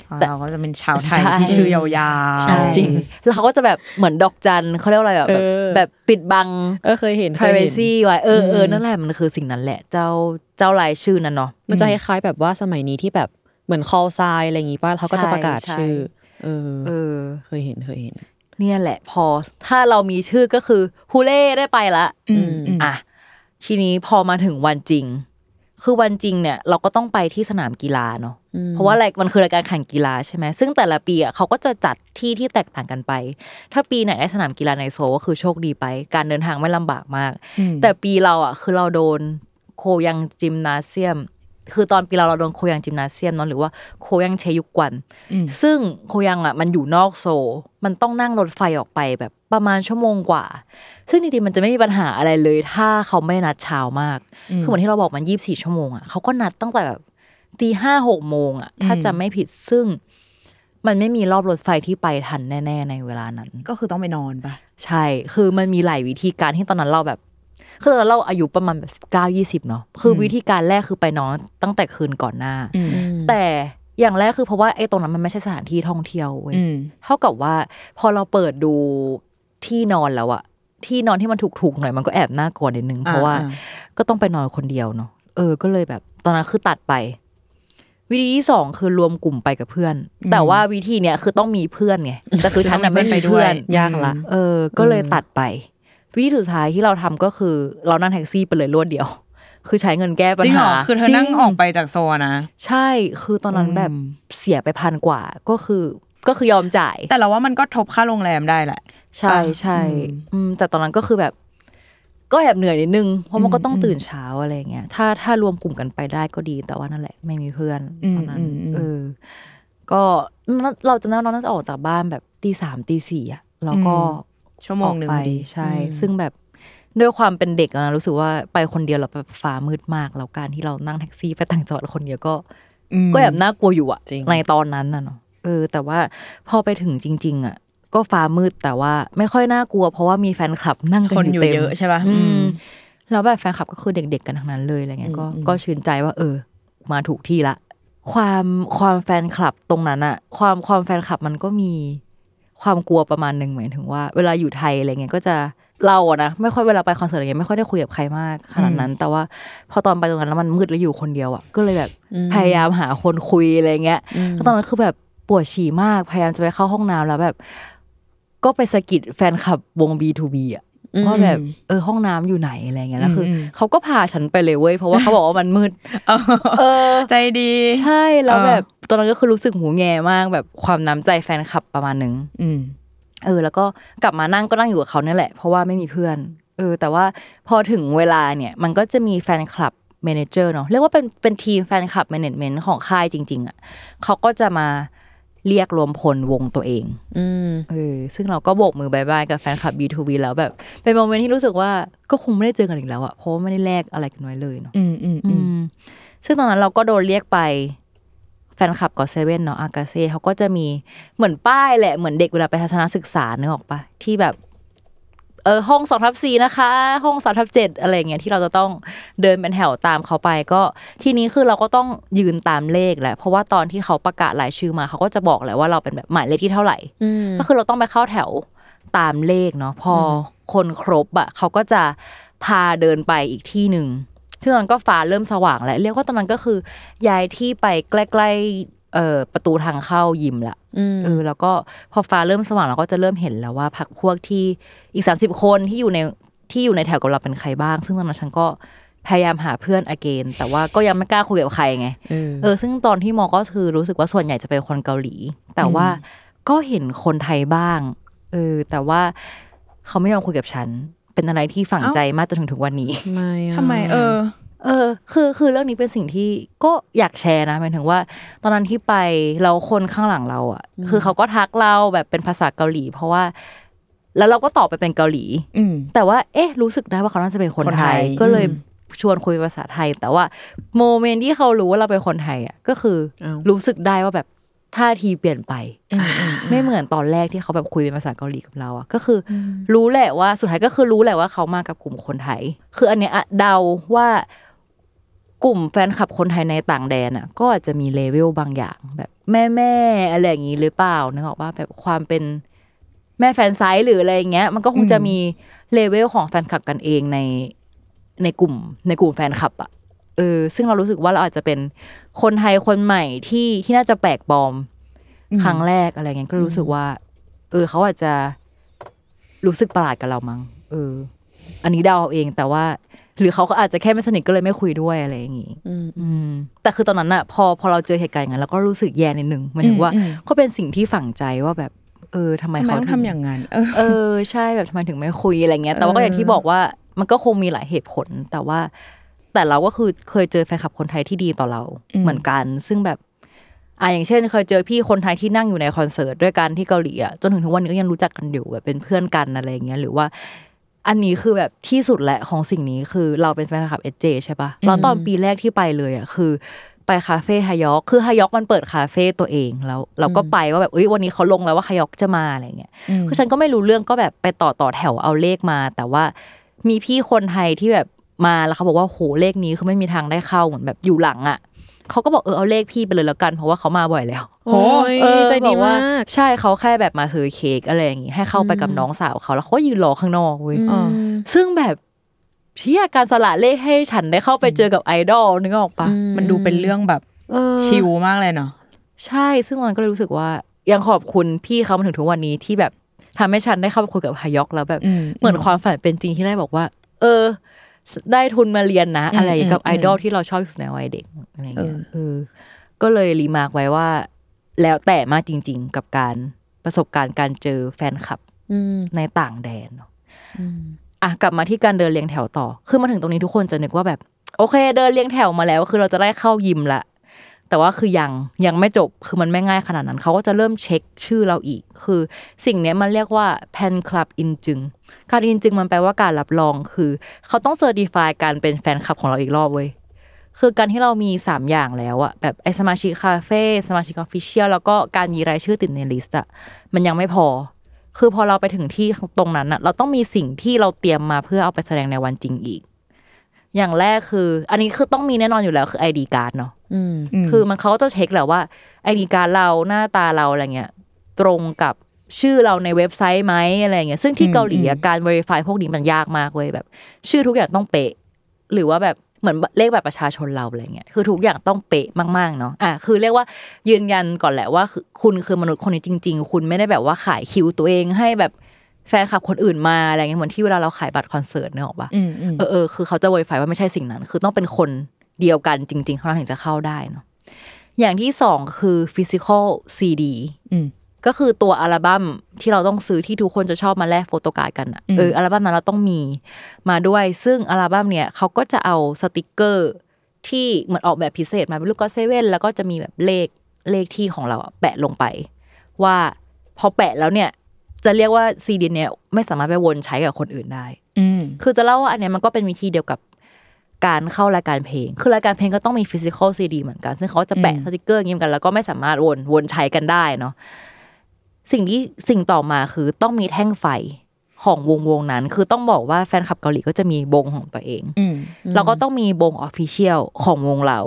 ของเราก็จะเป็นชาวไทยใช่ที่ชื่อยาวๆใช่จริงแล้วเขาก็จะแบบเหมือนดอกจันเขาเรียกว่าอะไรแบบแบบเออแบบปิดบังเออเคยเห็นเคยเห็น privacy ไว้เออเออนั่นแหละมันคือสิ่งนั้นแหละ เจ้าเจ้ารายชื่อนั้นเนาะมันจะคล้ายๆแบบว่าสมัยนี้ที่แบบเหมือน call sign อะไรอย่างงี้ป่ะเขาก็จะประกาศใช่ชื่อ เออเออ เคยเห็นเคยเห็น เนี่ยแหละพอถ้าเรามีชื่อก็คือฮูเล่ได้ไปละอืมอืมอะทีนี้พอมาถึงวันจริง คือวันจริงเนี่ยเราก็ต้องไปที่สนามกีฬาเนาะเพราะว่าอะไรมันคือรายการแข่งกีฬาใช่ไหมซึ่งแต่ละปีอะเขาก็จะจัดที่ที่แตกต่างกันไป ถ้าปีไหนได้สนามกีฬาในโซลก็คือโชคดีไป การเดินทางไม่ลำบากมาก แต่ปีเราอะคือเราโดนโคยังจิมนาเซียม คือตอนปีเราเราโดนโคยังจิมนาเซียมเนาะหรือว่าโคยังเชยุกวัน ซึ่งโคยังอะมันอยู่นอกโซลมันต้องนั่งรถไฟออกไปแบบประมาณชั่วโมงกว่า ซึ่งจริงๆมันจะไม่มีปัญหาอะไรเลย ถ้าเขาไม่ได้นัดเช้ามาก คือเหมือนที่เราบอกมันยี่บสี่ชั่วโมงอะเขาก็นัดตั้งแต่แบบตีห้าหกโมงอะ ถ้าจะไม่ผิดซึ่งมันไม่มีรอบรถไฟที่ไปทันแน่ ๆ ในเวลานั้น ก็คือต้องไปนอนปะใช่ คือมันมีหลายวิธีการที่ตอนนั้นเราแบบ คือตอนนั้นเราอายุประมาณแบบเก้ายี่สิบเนาะคือวิธีการแรกคือไปนอนตั้งแต่คืนก่อนหน้า แต่อย่างแรกคือเพราะว่าไอ้ตรงนั้นมันไม่ใช่สถานที่ท่องเที่ยวเว้ยอืมเท่ากับว่า พอเราเปิดดูที่นอนแล้วอะที่นอนที่มันถูกๆหน่อยมันก็แอบน่ากลัวนิดนึงเพราะว่าอ่าก็ต้องไปนอนคนเดียวเนาะเออก็เลยแบบ ตอนนั้นคือตัดไป วิธีที่สองคือรวมกลุ่มไปกับเพื่อน แต่ว่าวิธีเนี้ยคือต้องมีเพื่อนไงแต่คือฉันน่ะไม่มีเพื่อนยากละเออ ก็เลยตัดไป วิธีสุดท้ายที่เราทำก็คือ เรานั่งแท็กซี่ไปเลยรวดเดียว คือใช้เงินแก้ปัญจริงเหรหาอคือเธอนั่งออกไปจากโซนนะใช่คือตอนนั้นแบบอืมเสียไปพันกว่าก็คือก็คือยอมจ่าย แต่เราว่ามันก็ทบค่าโรงแรมได้แหละ ใช่ใช่อืมแต่ตอนนั้นก็คือแบบก็แอบเหนื่อยนิดนึง เพราะมันก็ต้องตื่นเช้าอะไรเงี้ย ถ้าถ้ารวมกลุ่มกันไปได้ก็ดี แต่ว่านั่นแหละไม่มีเพื่อนอืมตอนนั้นอืมอืมเออ ก็เราจะนั่งเราน่าจะออกจากบ้านแบบตีสามตีสี่อะแล้วก็ ชั่วโมงหนึ่งออกพไปอดีใช่ ซึ่งแบบด้วยความเป็นเด็กอะนะรู้สึกว่าไปคนเดียวแล้วแบบฟ้ามืดมากแล้วการที่เรานั่งแท็กซี่ไปต่างจังหวัดคนเดียวก็มก็แอบน่ากลัวอยู่อะจริงในตอนนั้นน่ะเนาะเออ แต่ว่าพอไปถึงจริง ๆอะก็ฟ้ามืดแต่ว่าไม่ค่อยน่ากลัว เพราะว่ามีแฟนคลับนั่งกันคนออยู่ยู่เต็มเยอะใช่ป่ะอือืมมแล้วแบบแฟนคลับก็คือเด็ก ๆ กันทั้งนั้นเลยอะไรเงี้ยก็ก็ชื่นใจว่า เออ มาถูกที่ละ ความความแฟนคลับตรงนั้นอะความความแฟนคลับมันก็มี ความกลัวประมาณหนึ่งหมายถึงว่า เวลาอยู่ไทยอะไรเงี้ยก็จะเราอะนะไม่ค่อยเวลาไปคอนเสิร์ตอะไรเงี้ยไม่ค่อยได้คุยกับใครมากขนาดนั้น แต่ว่าพอตอนไปตรงนั้นแล้วมันมืดแล้วอยู่คนเดียวอะก็เลยแบบพยายามหาคนคุยอะไรเงี้ยแล้วตอนนั้นคือแบบปวดฉี่มากพยายามจะไปเข้าห้องน้ำแล้วแบบ ก็ไปสะกิดแฟนคลับวง B2B อะว่าแบบเออห้องน้ำอยู่ไหนอะไรเงี้ยแล้วคืออมเขาก็พาฉันไปเลยเว้ยเพราะว่าเขาบอกว่ามันมืดเออใจดี ใช่แล้วเออแบบ ตอนนั้นก็คือรู้สึกหูแงมากแบบความน้ำใจแฟนคลับประมาณหนึ่งอืมเออ แล้วก็กลับมานั่งก็นั่งอยู่กับเขาเนี่ยแหละ เพราะว่าไม่มีเพื่อน เออ แต่ว่าพอถึงเวลาเนี่ย มันก็จะมีแฟนคลับ manager เนาะเรียกว่าเป็นเป็นทีมแฟนคลับ management ของค่ายจริง ๆอะเขาก็จะมาเรียกรวมพลวงตัวเอง อืมเออ ซึ่งเราก็โบกมือ bye bye กับแฟนคลับ BTOB แล้วแบบ เป็น moment ที่รู้สึกว่าก็คงไม่ได้เจอกันอีกแล้วอะเพราะว่าไม่ได้แลกอะไรกันไว้เลยเนาะ อืมอืมอือืมมซึ่งตอนนั้นเราก็โดนเรียกไป แฟนคลับก็เซเว่นเนาะอากาเซ่เขาก็จะมีเหมือนป้ายแหละเหมือนเด็กเวลาไปทัศนศึกษาเนึกออกปะที่แบบเออห้องสองทับสี่นะคะ ห้องสามทับเจ็ดอะไรเงี้ยที่เราจะต้องเดินเป็นแถวตามเขาไปก็ทีนี้คือเราก็ต้องยืนตามเลขแหละเพราะว่าตอนที่เขาประกาศรายชื่อมาเขาก็จะบอกแหละว่าเราเป็นแบบหมายเลขที่เท่าไหร่อืมก็คือเราต้องไปเข้าแถวตามเลขเนาะพออคนครบอะเขาก็จะพาเดินไปอีกที่หนึ่ง ซึ่งตอนนั้นก็ฟ้าเริ่มสว่างแล้วเรียกว่าตอนนั้นก็คือย้ายที่ไปใกล้ๆเอ่อประตูทางเข้ายิมละอืมเออแล้วก็พอฟ้าเริ่มสว่างเราก็จะเริ่มเห็นแล้วว่าพักพวกที่อีกสามสิบคนที่อยู่ในที่อยู่ในแถวกับเราเป็นใครบ้าง ซึ่งตอนนั้นฉันก็พยายามหาเพื่อนอเกนแต่ว่าก็ยังไม่กล้าคุยกับใครไงเออซึ่งตอนที่มอก็คือรู้สึกว่าส่วนใหญ่จะเป็นคนเกาหลี แต่ว่าก็เห็นคนไทยบ้าง เออ แต่ว่าเขาไม่ยอมคุยกับฉัน เป็นอะไรที่ฝังใจมากจนถึงถึงวันนี้ไม่อะทำไม เออ เออ คือคือเรื่องนี้เป็นสิ่งที่ก็อยากแชร์นะหมายถึงว่า ตอนนั้นที่ไปเราคนข้างหลังเราอะ คือเขาก็ทักเราแบบเป็นภาษาเกาหลี เพราะว่า แล้วเราก็ตอบไปเป็นเกาหลีอืมแต่ว่า เอ๊ะ รู้สึกได้ว่าเขาน่าจะเป็นคนคนไทไทยยก็เลยอืมชวนคุยภาษาไทย แต่ว่าโมเมนต์ที่เขารู้ว่าเราเป็นคนไทยอะก็คืออาวรู้สึกได้ว่าแบบ ท่าทีเปลี่ยนไปอืมอืมไม่เหมือนตอนแรกที่เขาแบบคุยเป็นภาษาเกาหลีกับเราอะก็คืออรู้แหละว่าสุดท้ายก็คือรู้แหละว่าเขามากับกลุ่มคนไทย คืออันเนี้ยอะเดาว่ากลุ่มแฟนคลับคนไทยในต่างแดนอะก็อาจจะมีเลเวลบางอย่าง แบบแม่แม่ๆอะไรอย่างนี้หรือเปล่านึกออกว่าแบบความเป็นแม่ fansite หรืออะไรอย่างเงี้ย มันก็คงจะมีเลเวลของแฟนคลับกันเองในในกลุ่มในกลุ่มแฟนคลับอะ เออซึ่งเรารู้สึกว่าเราอาจจะเป็นคนไทยคนใหม่ที่ที่น่าจะแปลกปลอม ครั้งแรกอะไรเงี้ยก็รู้สึกว่า เออ เขาอาจจะรู้สึกประหลาดกับเรามั้งเออ อันนี้เดาเอาเองแต่ว่า หรือเขาก็อาจจะแค่ไม่สนิทก็เลยไม่คุยด้วยอะไรอย่างงี้อืมอืมแต่คือตอนนั้นอะพอพอเราเจอเหตุการณ์อย่างนั้นเราก็รู้สึกแย่นิดนึงหมันถึงว่าอืมอืมก็เป็นสิ่งที่ฝังใจว่าแบบ เออทำไมทำไมเขาต้องถึทำอย่างนั้นเออเออ ใช่แบบทำไมถึงไม่คุยอะไรเงี้ย แต่ว่าก็อย่างที่บอกว่ามันก็คงมีหลายเหตุผล แต่ว่า แต่เราก็คือเคยเจอแฟนคลับคนไทยที่ดีต่อเราอืมเหมือนกัน ซึ่งแบบอะอย่างเช่น เคยเจอพี่คนไทยที่นั่งอยู่ในคอนเสิร์ตด้วยกันที่เกาหลีอะจนถึงทุกวันนี้ก็ยังรู้จักกันอยู่แบบเป็นเพื่อนกันอะไรอย่างเงี้ยหรือว่า อันนี้คือแบบที่สุดแหละของสิ่งนี้คือเราเป็นแฟนคลับเอเจใช่ปะแล้วตอนปีแรกที่ไปเลยอะคือไปคาเฟ่ฮายอกคือฮายอกมันเปิดคาเฟ่ตัวเองแล้วเราก็ไปว่าแบบเอ้ยวันนี้เขาลงแล้วว่าฮายอกจะมาอะไรเงี้ยอืมคือฉันก็ไม่รู้เรื่องก็แบบไปต่อต่อแถวเอาเลขมา แต่ว่ามีพี่คนไทยที่แบบ มาแล้วเขาบอกว่าโหเลขนี้คือไม่มีทางได้เข้าเหมือนแบบอยู่หลังอะเขาก็บอกเออเอาเลขพี่ไปเลยแล้วกันเพราะว่าเขามาบ่อยแล้วโอ้ยเออใจดีบอกว่มากใช่เขาแค่แบบมาซื้อเค้กอะไรอย่างงี้ให้เข้าไปกับน้องสาวเขาแล้วเขาก็ยืนรอข้างนอกเว้ยอ่าซึ่งแบบเที่ยการสละเลขให้ฉันได้เข้าไปเจอกับไอดอลนึกออกปะมันดูเป็นเรื่องแบบเออชิลมากเลยเนาะใช่ซึ่งมันก็เลยรู้สึกว่ายังขอบคุณพี่เขามาถึงทุกวันนี้ที่แบบทำให้ฉันได้เข้าไปคุยกับฮายอกแล้วแบบอืมเหมือนความฝันเป็นจริงที่ได้บอกว่า เออ ได้ทุนมาเรียนนะอืมอะไรกับอืมไอดอลที่เราชอบที่สุดในวัยเด็กอะไรเงี้ยเออเออ ก็เลย remark ไว้ว่า แล้วแต่มากจริง ๆ กับการประสบการณ์การเจอแฟนคลับอืมในต่างแดนเนอะอะกลับมาที่การเดินเรียงแถวต่อ คือมาถึงตรงนี้ทุกคนจะนึกว่าแบบ โอเค เดินเรียงแถวมาแล้ว คือเราจะได้เข้ายิมละแต่ว่าคือยังยังไม่จบคือมันไม่ง่ายขนาดนั้น เขาก็จะเริ่มเช็คชื่อเราอีก คือสิ่งเนี้ยมันเรียกว่า 팬클럽 인증 การ 인증มันแปลว่าการรับรองคือ เขาต้อง certify การเป็นแฟนคลับของเราอีกรอบเว้ยคือการที่เรามี 3 อย่างแล้วอะแบบไอสมาชิกคาเฟ่สมาชิก official แล้วก็การมีรายชื่อติดใน list อะมันยังไม่พอ คือพอเราไปถึงที่ตรงนั้นอะเราต้องมีสิ่งที่เราเตรียมมาเพื่อเอาไปแสดงในวันจริงอีก อย่างแรกคือ อันนี้คือต้องมีแน่นอนอยู่แล้วคือไอดีการ์ดเนาะอืมมคือมันเขาก็จะเช็คแหละว่าไอดีการ์ดเราหน้าตาเราอะไรเงี้ย ตรงกับ ชื่อเราในเว็บไซต์ไหมอะไรเงี้ยซึ่งที่เกาหลีอะการ verify พวกนี้มันยากมากเว้ยแบบ ชื่อทุกอย่างต้องเป๊ะ หรือว่าแบบเหมือนเลขแบบประชาชนเราอะไรเงี้ยคือทุกอย่างต้องเป๊ะมากๆเนาะอะคือเรียกว่ายืนยันก่อนแหละว่าคือคุณคือมนุษย์คนนี้จริง ๆ คุณไม่ได้แบบว่าขายคิวตัวเองให้แบบแฟนคลับคนอื่นมาอะไรเงี้ยเหมือนที่เวลาเราขายบัตรคอนเสิร์ตเนี่ยหรอกปะอืมอืมเออเออคือเขาจะ verify ว่าไม่ใช่สิ่งนั้น คือต้องเป็นคนเดียวกันจริงๆเท่านั้นถึงจะเข้าได้เนาะอย่างที่สองคือ physical CD อืม ก็คือตัวอัลบั้มที่เราต้องซื้อที่ทุกคนจะชอบมาแลก photocard กันอะอืมเอออัลบั้มนั้นเราต้องมีมาด้วย ซึ่งอัลบั้มเนี่ยเขาก็จะเอาสติกเกอร์ที่เหมือนออกแบบพิเศษมาเป็นลูกก็เซเว่นแล้วก็จะมีแบบเลขเลขที่ของเราอะแปะลงไป ว่าพอแปะแล้วเนี่ยจะเรียกว่าซีดีเนี่ยไม่สามารถไปวนใช้กับคนอื่นได้ อืมคือจะเล่าว่าอันเนี้ยมันก็เป็นวิธีเดียวกับการเข้ารายการเพลง คือรายการเพลงก็ต้องมี physical CD เหมือนกัน ซึ่งเขาจะแปะอืมสติกเกอร์อย่างนี้เหมือนกัน แล้วก็ไม่สามารถวนวนใช้กันได้เนาะ สิ่งที่สิ่งต่อมาคือต้องมีแท่งไฟของวงวงนั้น คือต้องบอกว่าแฟนคลับเกาหลีก็จะมีวงของตัวเองอืมเราก็ต้องมีวง official ของวงเรา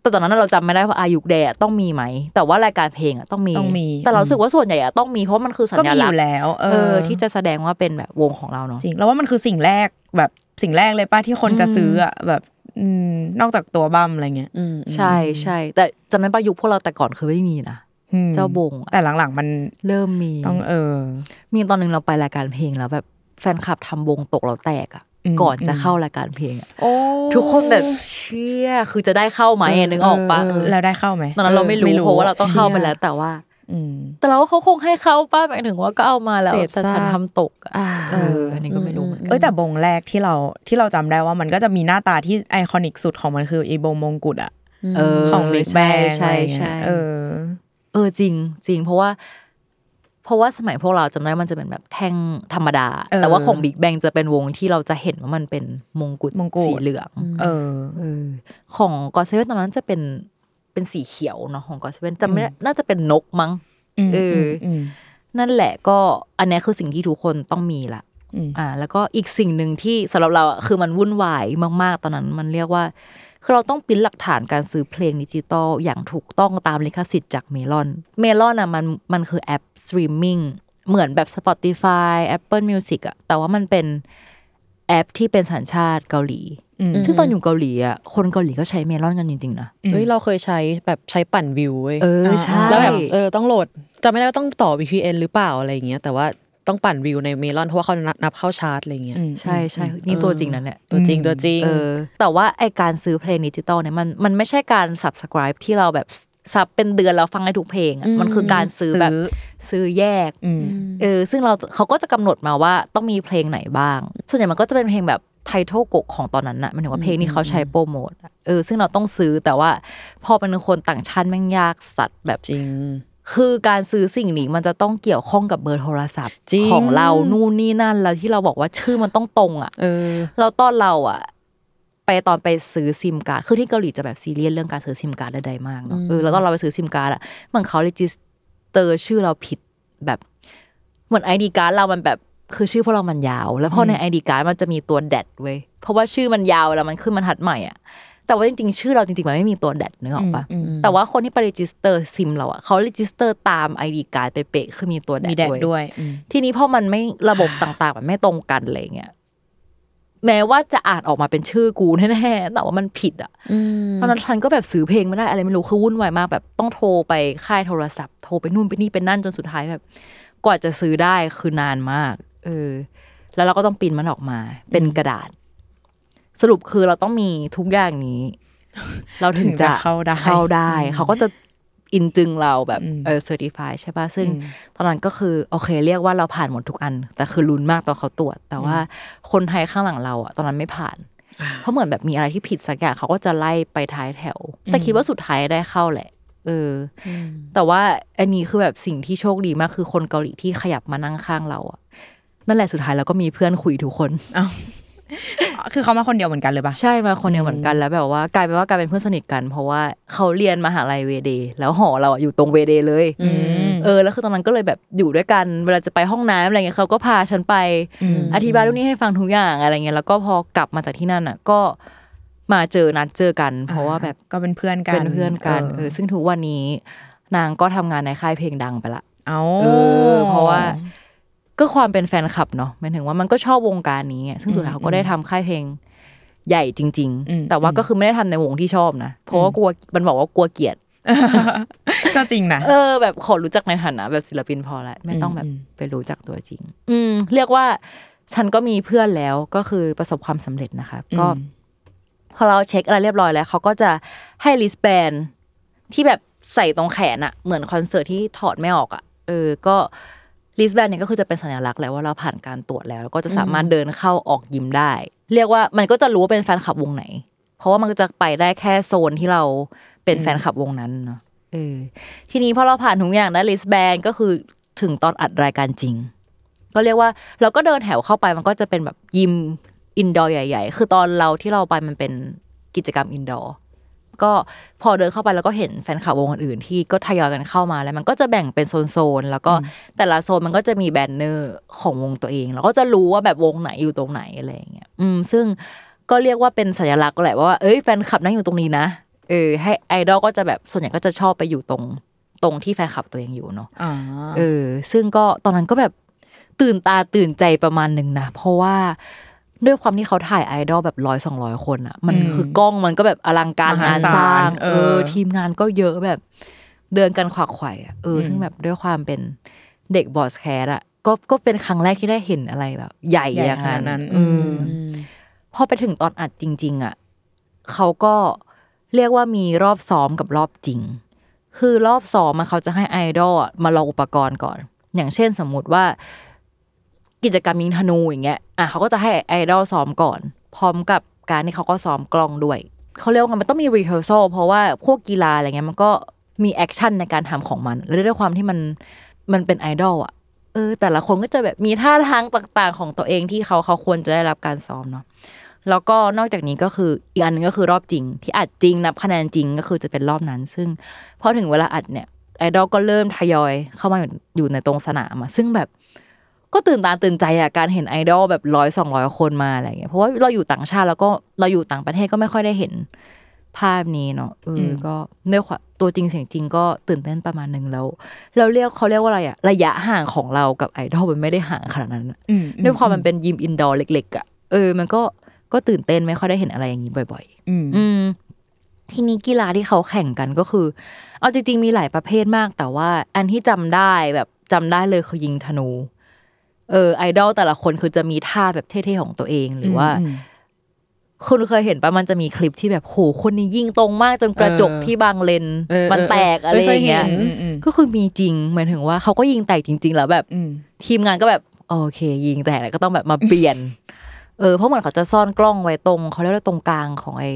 แต่ตอนนั้นเราจำไม่ได้ว่าอายุแดต้องมีไหม แต่ว่ารายการเพลงอะต้องมีต้องมี แต่เรารู้สึกว่าส่วนใหญ่อะต้องมีเพราะมันคือสัก็ญมีอลักษยู่ณ์แล้วเอเอออ ที่จะแสดงว่าเป็นแบบวงของเราเนาะจริงแล้วว่ามันคือสิ่งแรกแบบสิ่งแรกเลยป้าที่คนจะซื้ออะแบบอืมนอกจากตัวบัมอะไรเงี้ยอืมใช่ใช่แต่จำได้ปะยุคพวกเราแต่ก่อนคือไม่มีนะอืม เจ้าบงอะแต่หลังๆ มันเริ่มมีต้องเออ มีตอนหนึงเราไปรายการเพลงแล้วแบบแฟนคลับทำวงตกเราแตกอะอืมก่อนจะอืมเข้ารายการเพลงอะโอ้ทุกคนแบบเชี่ยคือจะได้เข้าไหมอะนึกออกปะเออแล้วได้เข้าไหมตอนนั้นเราไม่รู้เพราะว่าเราต้องเข้าไปแล้วแต่ว่าอืมแต่เราว่าเขาคงให้เข้าป้าหมายถึงว่าก็เอามาแล้วเศษแต่ฉันซากทำตกอะอ่าเอออันนี้ก็ไม่รู้เหมือนกันเอ้ยแต่บงแรกที่เราที่เราจำได้ว่ามันก็จะมีหน้าตาที่ไอคอนิกสุดของมันคือไอีบงมงกุฎอะเออของ Big ใช่ Bang ใช่อะไรเงี้ใช่ยเออ เออจริง จริง เพราะว่า เพราะว่าสมัยพวกเราจำได้มันจะเป็นแบบแท่งธรรมดาเออแต่ว่าของ BIGBANG จะเป็นวงที่เราจะเห็นว่ามันเป็นมงกุฎมงกุฎสีเหลืองเออเออของ GOT7ตอนนั้นจะเป็นเป็นสีเขียวเนาะของ GOT7จำไม่ได้น่าจะเป็นนกมั้งอืมเอออมนั่นแหละก็อันเนี้ยคือสิ่งที่ทุกคนต้องมีละอืมอ่า แล้วก็อีกสิ่งหนึ่งที่สำหรับเราอะคือมันวุ่นวายมาก ๆ ตอนนั้น มันเรียกว่า คือเราต้องปริ้นหลักฐานการซื้อเพลงดิจิตอลอย่างถูกต้องตามลิขสิทธิ์จากเมลอน เมลอนอะมันมันคือแอปสตรีมมิ่งเหมือนแบบ Spotify Apple Music อะแต่ว่ามันเป็นแอปที่เป็นสัญชาติเกาหลีอืมซึ่งตอนอยู่เกาหลีอะคนเกาหลีก็ใช้เมลอนกันจริงๆนะเฮ้ยเราเคยใช้แบบใช้ปั่นวิวเว้ยเออใช่แล้วแบบเออต้องโหลดจำไม่ได้ว่าต้องต่อ VPN หรือเปล่าอะไรอย่างเงี้ยแต่ว่า ต้องปั่นวิวในเมลอนเพราะว่าเขานับนับเข้าชาร์ตอะไรเงี้ยอืมใช่ใช่นี่ตัวจริงนะเนี่ยตัวจริงตัวจริงเออแต่ว่าไอ้การซื้อเพลงดิจิตอลเนี่ยมันมันไม่ใช่การ subscribe ที่เราแบบซับเป็นเดือนแล้วฟังได้ทุกเพลงอะมันคือการซื้อแบบซื้อแยกอืมเออซึ่งเราเขาก็จะกำหนดมาว่าต้องมีเพลงไหนบ้าง ส่วนใหญ่มันก็จะเป็นเพลงแบบไททอลกกของตอนนั้นน่ะหมันถึงว่าเพลงที่เขาใช้โปรโมทอะเออซึ่งเราต้องซื้อแต่ว่าพอเป็นคนต่างชาติแม่งยากสัตว์แบบจริง คือการซื้อสิ่งนี้มันจะต้องเกี่ยวข้องกับเบอร์โทรศัพท์จริงของเรานู่นนี่นั่นแล้วที่เราบอกว่าชื่อมันต้องตรงอะเออเราตอนเราอะ ไปตอนไปซื้อซิมการ์ดคือที่เกาหลีจะแบบซีเรียสเรื่องการซื้อซิมการ์ดใดๆมากเนาะเออแล้วตอนเราไปซื้อซิมการ์ดอะเหมือนเขา register ชื่อเราผิดแบบเหมือน ID card เรามันแบบคือชื่อพวกเรามันยาว แล้วพอใน ID card มันจะมีตัว dash เว้ยเพราะว่าชื่อมันยาวแล้วมันขึ้นบรรทัดใหม่อะ แต่ว่าจริงๆ ชื่อเราจริงๆ มันไม่มีตัว dash นึกออกปะอืมอืมแต่ว่าคนที่ไป register ซิมเราอะเขา register ตาม ID card เป๊ะๆคือมีตัวแดมีดแดดด้วยด้วยอืมทีนี้พอมันไม่ระบบต่างๆ มันไม่ตรงกันอะไรเงี้ยแม้ว่าจะอ่านออกมาเป็นชื่อกูแน่ๆแต่ว่ามันผิดอะตอนนั้นฉันก็แบบซื้อเพลงไม่ได้อะไรไม่รู้คือวุ่นวายมากแบบต้องโทรไปค่ายโทรศัพท์โทรไปนู่นไปนี่ไปนั่นจนสุดท้ายแบบ กว่าจะซื้อได้คือนานมาก เออ แล้วเราก็ต้องปริ้นมันออกมา เป็นกระดาษ สรุปคือเราต้องมีทุกอย่างนี้ เราถึงถึงจะจะเข้าได้เข้าได้ เขาก็จะอินจึงเราแบบอืมเออเซอร์ติฟายใช่ปะซึ่งอืมตอนนั้นก็คือ โอเค เรียกว่าเราผ่านหมดทุกอัน แต่คือลุ้นมากตอนเขาตรวจ แต่ว่าคนไทยข้างหลังเราอะตอนนั้นไม่ผ่าน เพราะเหมือนแบบมีอะไรที่ผิดสักอย่างเขาก็จะไล่ไปท้ายแถว แต่คิดว่าสุดท้ายได้เข้าแหละ เอออแต่ว่าอันนี้คือแบบสิ่งที่โชคดีมากคือคนเกาหลีที่ขยับมานั่งข้างเราอะนั่นแหละสุดท้ายเราก็มีเพื่อนคุยทุกคน คือเขามาคนเดียวเหมือนกันเลยปะใช่มาคนเดียวเหมือนกันแล้วแบบว่ากลายเป็นว่ากลายเป็นเพื่อนสนิทกัน เพราะว่าเขาเรียนมหาลัยเวเดแล้วหอเราอะอยู่ตรงเวเดเลยมเออแล้วคือตอนนั้นก็เลยแบบอยู่ด้วยกันเวลาจะไปห้องน้ำอะไรเงี้ยเขาก็พาฉันไปอืมอธิบายเรื่องนี้ให้ฟังทุกอย่างอะไรเงี้ยแล้วก็พอกลับมาจากที่นั่นอะก็มาเจอนัดเจอกัน เพราะว่าแบบก็เป็นเพื่อนกันเป็นเพื่อนกันเออซึ่งทุกวันนี้นางก็ทำงานในค่ายเพลงดังไปละเอาเออเพราะว่า ก็ความเป็นแฟนคลับเนาะหมายถึงว่ามันก็ชอบวงการนี้อะซึ่งสุดท้ายเขาก็ได้ทำค่ายเพลงใหญ่จริงอืมๆแต่ว่าก็คือไม่ได้ทำในวงที่ชอบนะ เพราะว่ากลัวมันบอกว่ากลัวเกลียดก็จริงนะเออ แบบขอรู้จักในฐานะแบบศิลปินพอละไม่ต้องแบบอืมไปรู้จักตัวจริง อืม เรียกว่าฉันก็มีเพื่อนแล้วก็คือประสบความสำเร็จนะคะ ก็ พอเราเช็คอะไรเรียบร้อยแล้วเขาก็จะให้ wristband ที่แบบใส่ตรงแขนอะเหมือนคอนเสิร์ตที่ถอดไม่ออกอะเออ ก็ wristband เนี่ยก็คือจะเป็นสัญลักษณ์แล้วว่าเราผ่านการตรวจแล้วแล้ว ก็จะสามารถเดินเข้าออกยิมได้ เรียกว่ามันก็จะรู้ว่าเป็นแฟนคลับวงไหน เพราะว่ามันก็จะไปได้แค่โซนที่เราเป็นแฟนคลับวงนั้นเนาะเออทีนี้พอเราผ่านทุกอย่างได้ wristband ก็คือถึงตอนอัดรายการจริง ก็เรียกว่าเราก็เดินแถวเข้าไปมันก็จะเป็นแบบยิม indoor ใหญ่ ๆ คือตอนเราที่เราไปมันเป็นกิจกรรม indoor ก็พอเดินเข้าไปแล้วก็เห็นแฟนคลับวงอื่นๆที่ก็ทยอยกันเข้ามาแล้ว มันก็จะแบ่งเป็นโซนๆแล้วก็แต่ละโซนมันก็จะมี bannerของวงตัวเอง แล้วก็จะรู้ว่าแบบวงไหนอยู่ตรงไหนอะไรอย่างเงี้ยอืมซึ่งก็เรียกว่าเป็นสัญลักษณ์แหละว่าเอ้ยแฟนคลับนั่งอยู่ตรงนี้นะเออให้ไอดอลก็จะแบบส่วนใหญ่ก็จะชอบไปอยู่ตรงตรงที่แฟนคลับตัวเองอยู่เนาะอ่าเออ ซึ่งก็ตอนนั้นก็แบบตื่นตาตื่นใจประมาณหนึ่งนะ เพราะว่า ด้วยความที่เขาถ่ายไอดอลแบบร้อยสองร้อยคนอะ มันอืมคือกล้องมันก็แบบอลังการมหางานศาลสร้างเอเอออ ทีมงานก็เยอะแบบ เดินกันขวักไขว่อะเอออมซึ่งแบบด้วยความเป็นเด็ก broadcast อะก็ก็เป็นครั้งแรกที่ได้เห็นอะไรแบบ ใหญ่ใหญ่อย่างขนานั้ดนนั้นอืมอืมพอไปถึงตอนอัดจริง ๆ อะเขาก็เรียกว่ามีรอบซ้อมกับรอบจริง คือรอบซ้อมอะเขาจะให้ไอดอลอะมาลองอุปกรณ์ก่อน อย่างเช่นสมมุติว่า กิจกรรมยิงธนูอย่างเงี้ยอะเขาก็จะให้ไอดอลซ้อมก่อน พร้อมกับการที่เขาก็ซ้อมกล้องด้วยเขาเรียกว่ามันต้องมี rehearsal เพราะว่าพวกกีฬาอะไรเงี้ยมันก็มี action ในการทำของมันแล้วด้วยความที่มันมันเป็นไอดอลอะเออแต่ละคนก็จะแบบมีท่าทางต่างๆ ของตัวเองที่เขาเขาควรจะได้รับการซ้อมเนาะแล้วก็นอกจากนี้ก็คืออีกอันหนึ่งก็คือรอบจริง ที่อัดจริงนับคะแนนจริงก็คือจะเป็นรอบนั้น ซึ่งพอถึงเวลาอัดเนี่ยไอดอลก็เริ่มทยอยเข้ามาอยู่ในตรงสนามอะซึ่งแบบ ก็ตื่นตาตื่นใจอะการเห็นไอดอลแบบร้อยสองร้อยคนมาอะไรเงี้ยเพราะว่าเราอยู่ต่างชาติแล้วก็เราอยู่ต่างประเทศก็ไม่ค่อยได้เห็นภาพนี้เนาะเอออมก็ด้วยความตัวจริงเสียงจริงก็ตื่นเต้นประมาณหนึ่งแล้วเราเรียกเขาเรียกว่าอะไรอะระยะห่างของเรากับไอดอลมันไม่ได้ห่างขนาดนั้นอะอืมด้วยความมันเป็นยิมอินดอร์เล็ก ๆอะเออ มันก็ก็ตื่นเต้นไม่ค่อยได้เห็นอะไรอย่างนี้บ่อยอืมๆอืมทีนี้กีฬาที่เขาแข่งกันก็คือ เอาจริงๆมีหลายประเภทมากแต่ว่า อันที่จำได้แบบจำได้เลยคือยิงธนู เออไอดอลแต่ละคนคือจะมีท่าแบบเท่ๆของตัวเองหรือว่าอืมคุณเคยเห็นปะมันจะมีคลิปที่แบบโหคนนี้ยิงตรงมากจนกระจกเออที่บางเลนเออมันแตกเอออะไรอย่างเงี้ยเคยเห็นอืมอืมก็คือมีจริงหมายถึงว่าเขาก็ยิงแตกจริง ๆ แล้วแบบอืมทีมงานก็แบบโอเค ยิงแตกแล้วก็ต้องแบบมาเปลี่ยน เออเพราะเหมือนเขาจะซ่อนกล้องไว้ตรงเขาเรียกว่าตรงกลางของไอ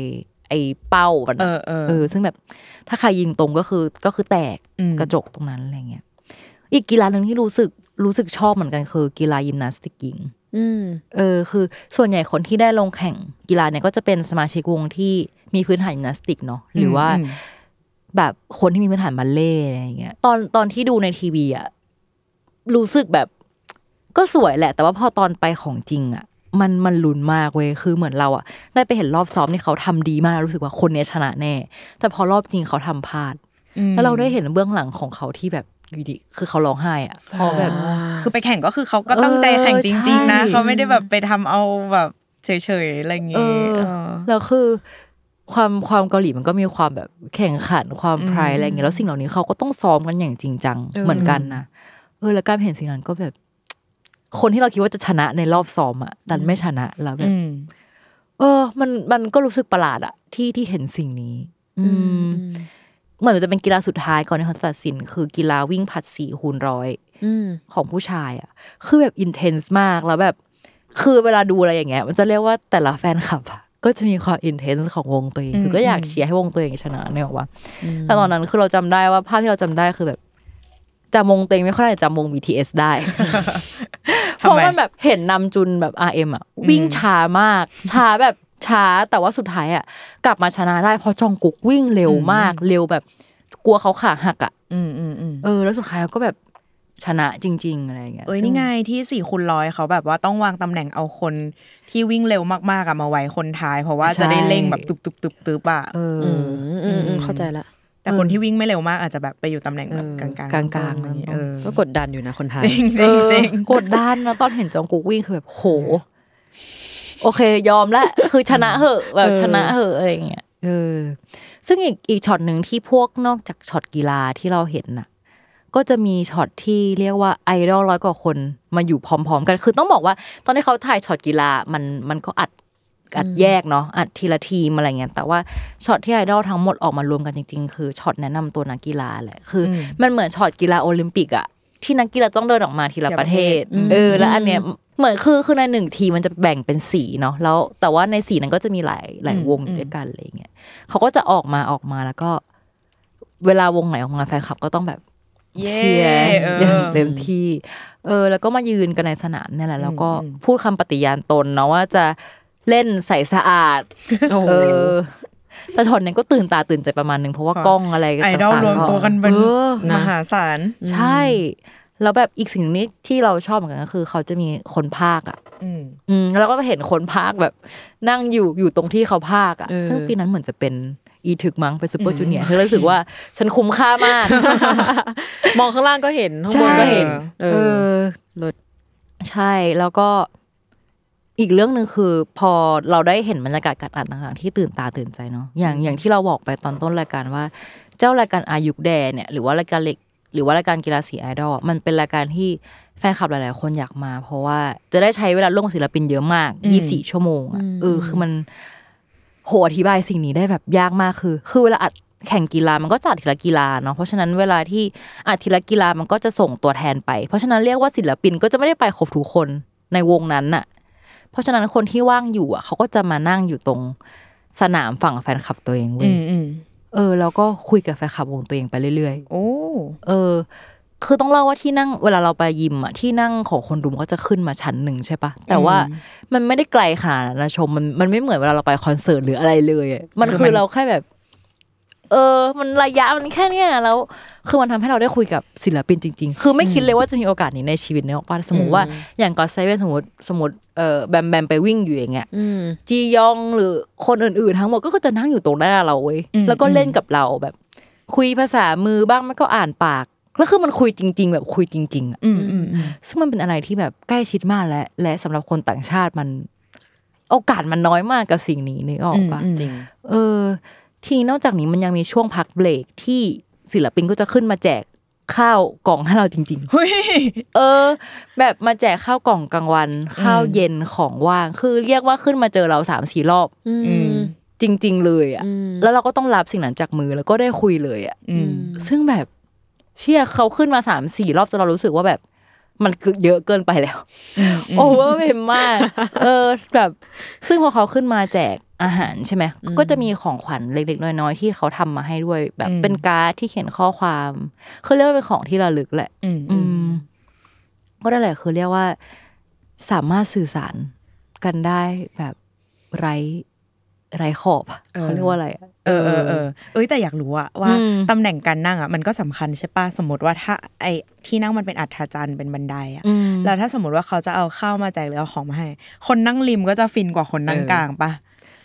ไอเป้ามันเออะอเออเออซึ่งแบบถ้าใครยิงตรงก็คือก็คือแตกอืมกระจกตรงนั้นอะไรเงี้ยอีกกีฬาหนึ่งที่รู้สึก รู้สึกชอบเหมือนกันคือกีฬายิมนาสติกหญิงอืมเออคือส่วนใหญ่คนที่ได้ลงแข่งกีฬาเนี่ยก็จะเป็นสมาชิกวงที่มีพื้นฐานยิมนาสติกเนาะหรือว่าอืมแบบคนที่มีพื้นฐานบัลเล่ต์อะไรอย่างเงี้ยตอนตอนที่ดูในทีวีอะรู้สึกแบบก็สวยแหละ แต่ว่าพอตอนไปของจริงอะมันมันลุ้นมากเว้ยคือเหมือนเราอะได้ไปเห็นรอบซ้อมนี่เขาทำดีมากรู้สึกว่าคนเนี้ยชนะแน่ แต่พอรอบจริงเขาทำพลาด แล้วเราได้เห็นเบื้องหลังของเขาที่แบบ อยู่ดีคือเขาร้องไห้อะเพราะแบบ คือไปแข่งก็คือเขาก็ตั้งใจแข่งจริง ๆ นะเออใช่เขาไม่ได้แบบไปทำเอาแบบเฉยๆอะไรอย่างเอเงี้ยอเออแล้วคือความความเกาหลีมันก็มีความแบบแข่งขันความไพรอะไรอย่างเงี้ยแล้วสิ่งเหล่านี้เขาก็ต้องซ้อมกันอย่างจริงจังเออเหมือนกันนะเออแล้วการเห็นสิ่งนั้นก็แบบ คนที่เราคิดว่าจะชนะในรอบซ้อมอะดันไม่ชนะแล้วแบบอืมเออ มันมันก็รู้สึกประหลาดอะที่ที่เห็นสิ่งนี้ อืม เหมือนจะเป็นกีฬาสุดท้ายก่อนที่เขาจะตัดสิน คือกีฬาวิ่งผลัดสี่คูณร้อยอืมของผู้ชายอะคือแบบอินเทนส์มากแล้วแบบ คือเวลาดูอะไรอย่างเงี้ย มันจะเรียกว่าแต่ละแฟนคลับอะก็จะมีความอินเทนส์ของวงตัวเองคือก็อยากเชียร์ให้วงตัวเองชนะเนี่ยหรอกว่าแต่ตอนนั้นคือเราจำได้ว่าภาพที่เราจำได้คือแบบจำวงตัวเองไม่ค่อยได้จำวง BTS ได้ เพทำไมราะมันแบบเห็นนำจุนแบบ RM อะวิ่งช้ามากช้าแบบ ช้าแต่ว่าสุดท้ายอะ กลับมาชนะได้เพราะจองกุกวิ่งเร็วมากเร็วแบบ กลัวเขาขาหักอะอืมอืมอืมเออ แล้วสุดท้ายก็แบบชนะจริง ๆ อะไรอย่างเงี้ยเอ้ยนี่ไงที่สี่คูณร้อยเขาแบบว่าต้องวางตำแหน่งเอาคนที่วิ่งเร็วมากๆอะมาไว้คนท้าย เพราะว่าจะได้เร่งแบบตุบตุบตุบตุบอะเอออืมอืมอืมเข้าใจละแต่คนที่วิ่งไม่เร็วมากอาจจะแบบไปอยู่ตำแหน่งแบบเออกลางกลางกลางๆอะไรอย่างเงี้ยเอเอออก็กดดันอยู่นะคนไทยจริงจริงจริงเออกดดันนะตอนเห็นจองกุกวิ่งคือแบบโห โอเคยอมละคือชนะเหอะแบบเออชนะเหอะอะไรอย่างเงี้ยเออ ซึ่งอีกอีกช็อตหนึ่งที่พวกนอกจากช็อตกีฬาที่เราเห็นน่ะ ก็จะมีช็อตที่เรียกว่าไอดอลร้อยกว่าคนมาอยู่พร้อม ๆ กัน คือต้องบอกว่า ตอนที่เขาถ่ายช็อตกีฬามันมันก็อัดอัดแยกเนาะอัดทีละทีมอะไรเงี้ยแต่ว่าช็อตที่ไอดอลทั้งหมดออกมารวมกันจริง ๆ คือช็อตแนะนำตัวนักกีฬาแหละคืออมันเหมือนช็อตกีฬาโอลิมปิกอะที่นักกีฬาต้องเดินออกมาทีละประเทศ เออ แล้วอันเนี้ย เหมือนคือคือในหนึ่งทีมมันจะแบ่งเป็นสีเนาะแล้ว แต่ว่าในสีนั้นก็จะมีหลายหลายวงด้วยกันอะไรเงี้ยเขาก็จะออกมาออกมาแล้วก็ เวลาวงไหนออกมาแฟนคลับก็ต้องแบบเย้เชียร์เอออย่างเต็มที่ เออ แล้วก็มายืนกันในสนามเนี่ยแหละ แล้วก็พูดคำปฏิญาณตนเนาะว่าจะเล่นใส่สะอาดโอ้โหเออแต่ช็อตนั้นก็ตื่นตาตื่นใจประมาณนึงเพราะว่ากล้องอะไรไอดอลต่างๆรวมตัวกันเป็นเออมหาศาลใช่ แล้วแบบอีกสิ่งหนึ่งที่เราชอบเหมือนกันก็คือ เขาจะมีคนพากย์อะอืมอืมแล้วก็จะเห็นคนพากย์แบบ นั่งอยู่อยู่ตรงที่เขาพากย์อะเออซึ่งปีนั้นเหมือนจะเป็นอีทึกมั้งเป็นซูเปอร์จูเนียร์เธอรู้สึกว่าฉันคุ้มค่ามาก มองข้างล่างก็เห็นข้างบนใช่ก็เห็น เอเอออเลิศใช่แล้วก็อีกเรื่องหนึ่งคือพอเราได้เห็นบรรยากาศการอ่านต่างๆที่ตื่นตาตื่นใจเนาะอย่างอย่างที่เราบอกไปตอนต้นรายการว่า เจ้ารายการอายุกแดเนี่ยหรือว่ารายการเล็ก หรือว่ารายการกีฬาสีไอดอลมันเป็นรายการที่แฟนคลับหลาย ๆ คนอยากมา เพราะว่าจะได้ใช้เวลาร่วมกับศิลปินเยอะมากยี่สิบสี่ชั่วโมงอะเออคือมันโหอธิบายสิ่งนี้ได้แบบยากมากคือ คือเวลาอัดแข่งกีฬามันก็จัดทีละกีฬาเนาะเพราะฉะนั้นเวลาที่อัดทีละกีฬามันก็จะส่งตัวแทนไป เพราะฉะนั้นเรียกว่าศิลปินก็จะไม่ได้ไปครบทุกคนในวงนั้นน่ะ เพราะฉะนั้นคนที่ว่างอยู่อะเขาก็จะมานั่งอยู่ตรงสนามฝั่งแฟนคลับตัวเองเว้อืยมอืม เออแล้วก็คุยกับแฟนคลับวงตัวเองไปเรื่อยโอ้ๆเออ คือต้องเล่าว่าที่นั่งเวลาเราไปยิมอะที่นั่งของคนดูมันก็จะขึ้นมาชั้นหนึ่งใช่ปะแต่ว่ามันไม่ได้ไกลขนาดนั้นนะชมมันมันไม่เหมือนเวลาเราไปคอนเสิร์ตหรืออะไรเลยอะมันคือเราแค่แบบ เออ มันระยะมันแค่เนี้ยแล้ว คือมันทำให้เราได้คุยกับศิลปินจริง ๆ คือไม่คิดเลยว่าจะมีโอกาสนี้ในชีวิตเนอะป้าสมมติว่าอย่างกอดไซเวนสมมติสมมติเออแบมแบมไปวิ่งอยู่อย่างเงี้ยอืมจียองหรือคนอื่นๆ ทั้งหมดก็คือจะนั่งอยู่ตรงหน้าเราเว้ยแล้วก็เล่นกับเราแบบ คุยภาษามือบ้างไม่ก็อ่านปากแล้วคือมันคุยจริง ๆ แบบคุยจริง ๆอะอืมอืมอืมซึ่งมันเป็นอะไรที่แบบใกล้ชิดมากและและสำหรับคนต่างชาติมัน โอกาสมันน้อยมากกับสิ่งนี้นึกออกปะจริง เออ ทีนี้นอกจากนี้มันยังมีช่วงพักเบรกที่ศิลปินก็จะขึ้นมาแจกข้าวกล่องให้เราจริงเฮ้ยๆเออ แบบมาแจกข้าวกล่องกลางวัน ข้าวเย็นของว่าง คือเรียกว่าขึ้นมาเจอเราสามสี่รอบอืมอืมจริง ๆ เลยอะอืมแล้วเราก็ต้องรับสิ่งนั้นจากมือแล้วก็ได้คุยเลยอะอืมซึ่งแบบเชี่ยเขาขึ้นมาสามสี่รอบจนเรารู้สึกว่าแบบ มันคือเยอะเกินไปแล้ว overwhelm มาก เออแบบ ซึ่งพอเขาขึ้นมาแจก อาหารใช่ไหมก็จะมีของขวัญเล็กๆ น้อยๆ ที่เขาทำมาให้ด้วย แบบอืมเป็นการ์ดที่เขียนข้อความเขาเรียกว่าเป็นของที่ระลึกแหละอืมอืมก็ได้แหละคือเรียกว่า สามารถสื่อสารกันได้แบบไร้ไร้ขอบอะเขาเรียกว่าอะไรอะเออเออเออเอ้ยแต่อยากรู้อะว่าอืมตำแหน่งการนั่งอะมันก็สำคัญใช่ปะสมมติว่าถ้าไอ้ที่นั่งมันเป็นอัฐจันทร์เป็นบันไดอะอืมแล้วถ้าสมมติว่าเขาจะเอาข้าวมาแจกหรือเอาของมาให้ คนนั่งริมก็จะฟินกว่าคนนั่งเออกลางปะ